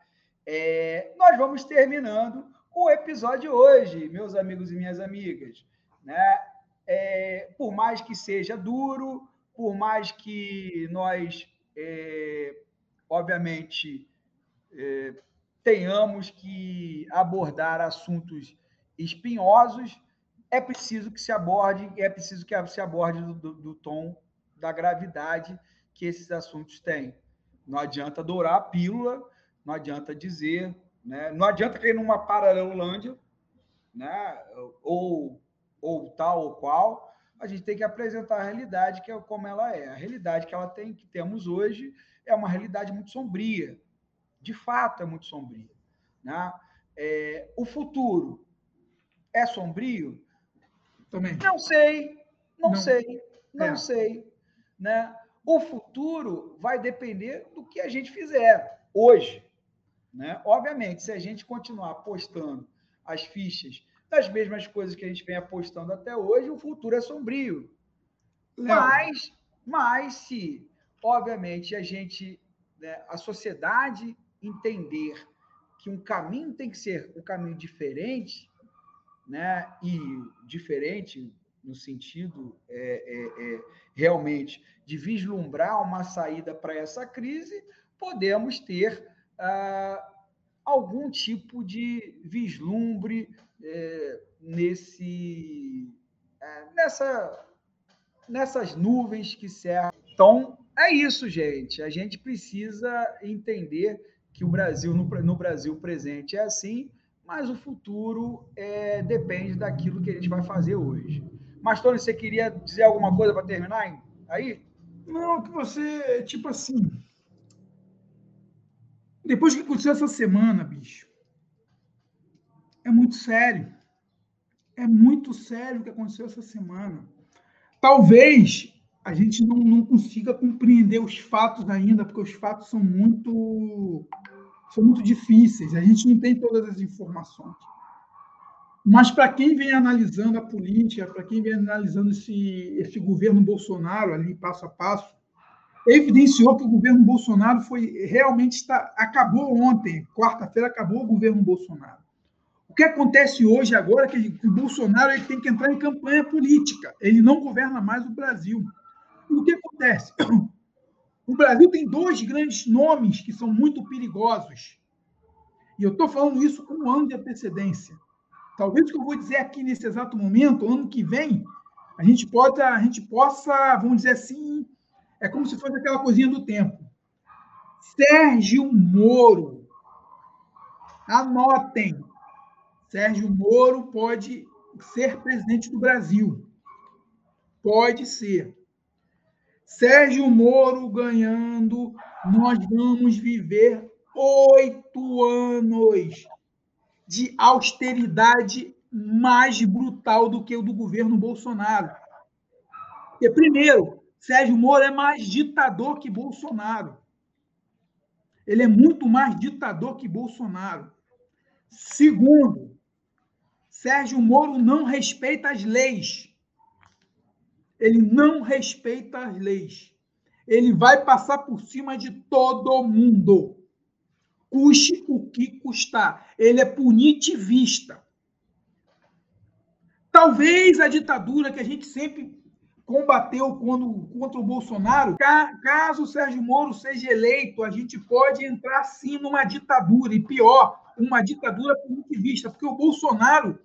É, nós vamos terminando o episódio hoje, meus amigos e minhas amigas. Né? É, por mais que seja duro, por mais que nós, é, obviamente, é, tenhamos que abordar assuntos espinhosos, é preciso que se aborde, é preciso que se aborde do, do, do tom da gravidade que esses assuntos têm. Não adianta dourar a pílula, não adianta dizer, né? não adianta cair numa paralelolândia, né? ou, ou tal ou qual, a gente tem que apresentar a realidade que é como ela é. A realidade que ela tem, que temos hoje, é uma realidade muito sombria. De fato, é muito sombria. Né? É, o futuro é sombrio? Também. Não sei, não, não. sei, não é. sei. Né? O futuro vai depender do que a gente fizer hoje. Né? Obviamente, se a gente continuar apostando as fichas das mesmas coisas que a gente vem apostando até hoje, o futuro é sombrio. Mas, mas se, obviamente, a gente, né, a sociedade entender que um caminho tem que ser um caminho diferente, né, e diferente no sentido é, é, é, realmente de vislumbrar uma saída para essa crise, podemos ter ah, algum tipo de vislumbre é, nesse, é, nessa, nessas nuvens que cercam. Então, é isso, gente. A gente precisa entender que o Brasil, no, no Brasil presente, é assim, mas o futuro é, depende daquilo que a gente vai fazer hoje. Mas, Tony, você queria dizer alguma coisa para terminar aí? Não, que você, tipo assim. Depois que aconteceu essa semana, bicho, é muito sério. É muito sério o que aconteceu essa semana. Talvez a gente não, não consiga compreender os fatos ainda, porque os fatos são muito, são muito difíceis. A gente não tem todas as informações. Mas para quem vem analisando a política, para quem vem analisando esse, esse governo Bolsonaro ali passo a passo, evidenciou que o governo Bolsonaro foi realmente está, acabou ontem, quarta-feira acabou o governo Bolsonaro. O que acontece hoje, agora, é que, o Bolsonaro ele tem que entrar em campanha política. Ele não governa mais o Brasil. E o que acontece? O Brasil tem dois grandes nomes que são muito perigosos. E eu estou falando isso com um ano de antecedência. Talvez o que eu vou dizer aqui nesse exato momento, ano que vem, a gente, pode, a gente possa, vamos dizer assim, é como se fosse aquela coisinha do tempo. Sérgio Moro. Anotem. Sérgio Moro pode ser presidente do Brasil. Pode ser. Sérgio Moro ganhando, nós vamos viver oito anos de austeridade mais brutal do que o do governo Bolsonaro. Primeiro, Sérgio Moro é mais ditador que Bolsonaro. Ele é muito mais ditador que Bolsonaro. Segundo, Sérgio Moro não respeita as leis. Ele não respeita as leis. Ele vai passar por cima de todo mundo. Custe o que custar. Ele é punitivista. Talvez a ditadura que a gente sempre combateu quando, contra o Bolsonaro, caso o Sérgio Moro seja eleito, a gente pode entrar sim numa ditadura, e pior, uma ditadura punitivista, porque o Bolsonaro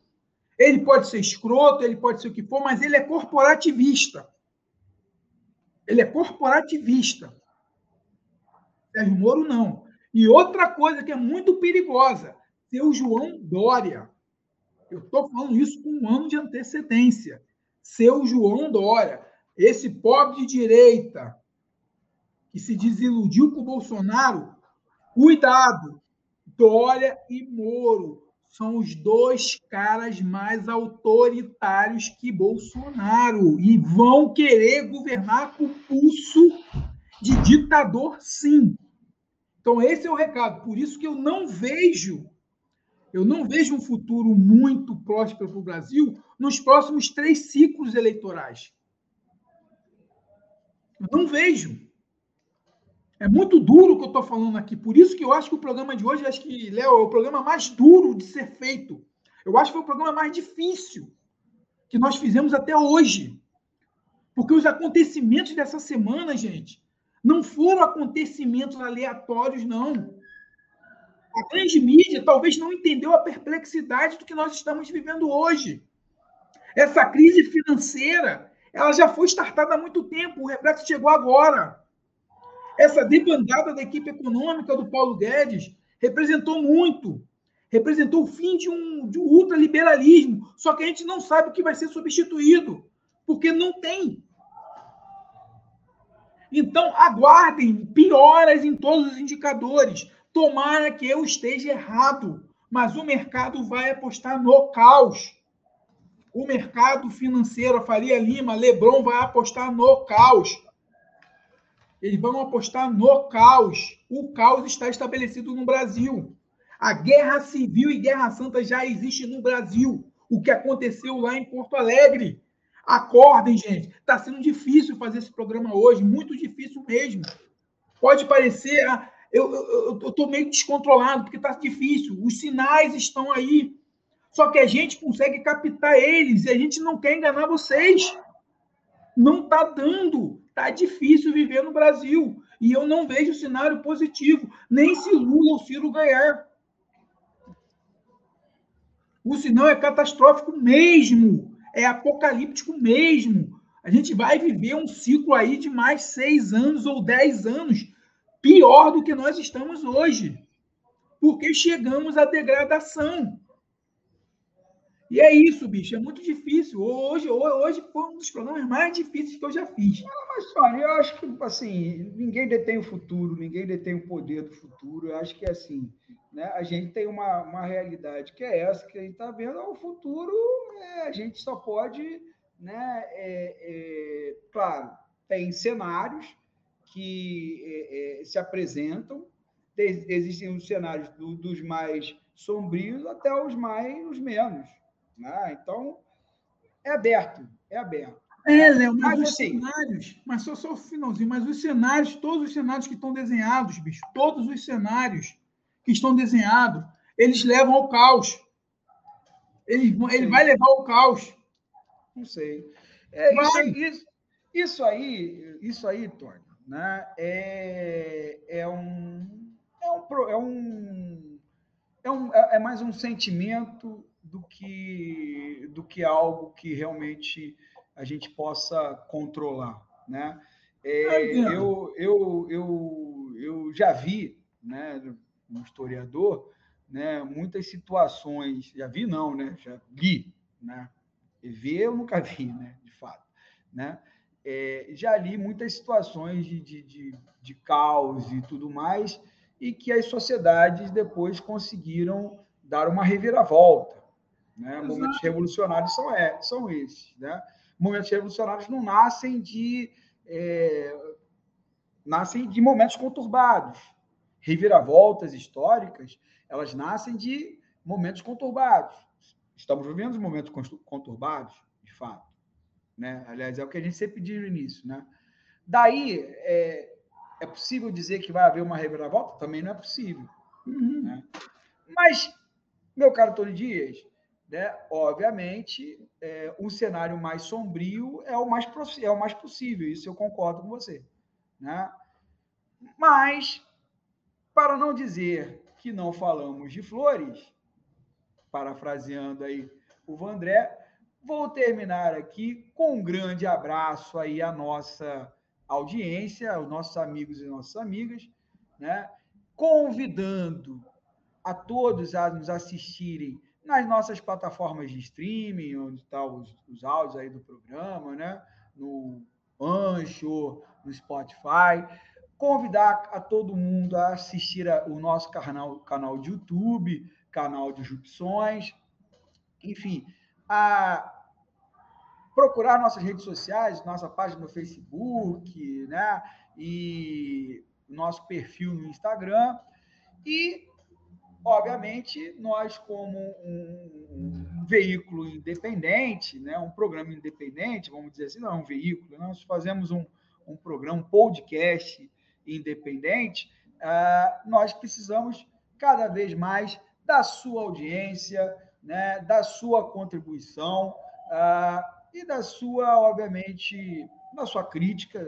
ele pode ser escroto, ele pode ser o que for, mas ele é corporativista. Ele é corporativista. Sérgio Moro não. E outra coisa que é muito perigosa, seu João Dória. Eu estou falando isso com um ano de antecedência. Seu João Dória, esse pobre de direita que se desiludiu com o Bolsonaro, cuidado, Dória e Moro são os dois caras mais autoritários que Bolsonaro e vão querer governar com pulso de ditador, sim. Então, esse é o recado. Por isso que eu não vejo, eu não vejo um futuro muito próspero para o Brasil nos próximos três ciclos eleitorais. Não vejo. É muito duro o que eu estou falando aqui. Por isso que eu acho que o programa de hoje, acho que, Léo, é o programa mais duro de ser feito. Eu acho que foi o programa mais difícil que nós fizemos até hoje. Porque os acontecimentos dessa semana, gente, não foram acontecimentos aleatórios, não. A grande mídia talvez não entendeu a perplexidade do que nós estamos vivendo hoje. Essa crise financeira, ela já foi startada há muito tempo, o reflexo chegou agora. Essa debandada da equipe econômica do Paulo Guedes representou muito. Representou o fim de um, de um ultraliberalismo. Só que a gente não sabe o que vai ser substituído, porque não tem. Então, aguardem pioras em todos os indicadores. Tomara que eu esteja errado, mas o mercado vai apostar no caos. O mercado financeiro, a Faria Lima, Lebron vai apostar no caos. Eles vão apostar no caos. O caos está estabelecido no Brasil. A guerra civil e guerra santa já existe no Brasil. O que aconteceu lá em Porto Alegre. Acordem, gente. Está sendo difícil fazer esse programa hoje, muito difícil mesmo. Pode parecer. Ah, eu estou meio descontrolado, porque está difícil. Os sinais estão aí. Só que a gente consegue captar eles e a gente não quer enganar vocês. Não está dando. Está difícil viver no Brasil. E eu não vejo cenário positivo, nem se Lula ou Ciro ganhar. O sinal é catastrófico mesmo é apocalíptico mesmo. A gente vai viver um ciclo aí de mais seis anos ou dez anos, pior do que nós estamos hoje, porque chegamos à degradação. E é isso, bicho, é muito difícil. Hoje, hoje foi um dos programas mais difíceis que eu já fiz. Mas, Tony, eu acho que assim, ninguém detém o futuro, ninguém detém o poder do futuro. Eu acho que assim, né, a gente tem uma, uma realidade que é essa que a gente está vendo, o futuro é, a gente só pode, né, é, é, claro, tem cenários que é, é, se apresentam, existem os cenários do, dos mais sombrios até os mais os menos. Né? Então, é aberto, é aberto. É, Léo, mas, mas os assim, cenários, mas só, só o finalzinho, mas os cenários, todos os cenários que estão desenhados, bicho, todos os cenários que estão desenhados, eles levam ao caos. Ele, ele vai levar ao caos. Não sei. É, isso, isso, isso, aí, isso aí, Tony, né, é, é um. É um, é um, é, um, é mais um sentimento do que, do que algo que realmente a gente possa controlar. Né? É, eu, eu, eu, eu já vi, né, um historiador, né, muitas situações, já vi não, né, já li, né, e ver eu nunca vi, né, de fato, né, é, já li muitas situações de, de, de, de caos e tudo mais, e que as sociedades depois conseguiram dar uma reviravolta, né? Momentos revolucionários são, é, são esses. Né? Momentos revolucionários não nascem de, é, nascem de momentos conturbados. Reviravoltas históricas, elas nascem de momentos conturbados. Estamos vivendo momentos conturbados, de fato. Né? Aliás, é o que a gente sempre diz no início. Né? Daí, é, é possível dizer que vai haver uma reviravolta? Também não é possível. Uhum. Né? Mas, meu caro Tony Dias, né? Obviamente, é, um cenário mais sombrio é o mais, é o mais possível, isso eu concordo com você. Né? Mas, para não dizer que não falamos de flores, parafraseando aí o Vandré, vou terminar aqui com um grande abraço aí à nossa audiência, aos nossos amigos e nossas amigas, né? convidando a todos a nos assistirem nas nossas plataformas de streaming, onde estão tá os, os áudios aí do programa, né? no Ancho, no Spotify. Convidar a todo mundo a assistir a, o nosso canal, canal de YouTube, canal de Jupções, enfim, a procurar nossas redes sociais, nossa página no Facebook, né? E nosso perfil no Instagram e, obviamente, nós como um, um veículo independente, né, um programa independente, vamos dizer assim, não é um veículo, nós fazemos um, um programa, um podcast independente, uh, nós precisamos cada vez mais da sua audiência, né, da sua contribuição uh, e da sua, obviamente, da sua crítica,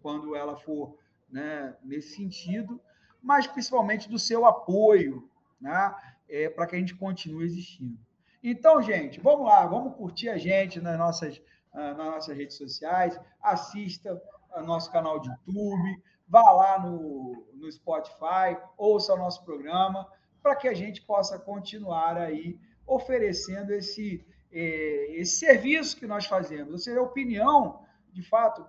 quando ela for né, nesse sentido, mas principalmente do seu apoio né, é, para que a gente continue existindo. Então, gente, vamos lá, vamos curtir a gente nas nossas, uh, nas nossas redes sociais, assista ao nosso canal de YouTube, vá lá no, no Spotify, ouça o nosso programa, para que a gente possa continuar aí oferecendo esse, eh, esse serviço que nós fazemos. Ou seja, a opinião, de fato,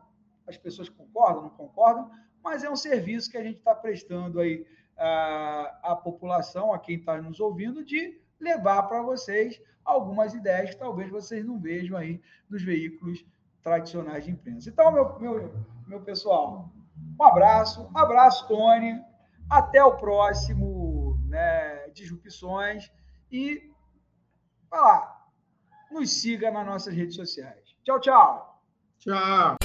as pessoas concordam, não concordam, mas é um serviço que a gente está prestando aí à população, a quem está nos ouvindo, de levar para vocês algumas ideias que talvez vocês não vejam aí nos veículos tradicionais de imprensa. Então, meu, meu, meu pessoal, um abraço, abraço, Tony, até o próximo né, Disrupções e vai lá, nos siga nas nossas redes sociais. Tchau, tchau. Tchau.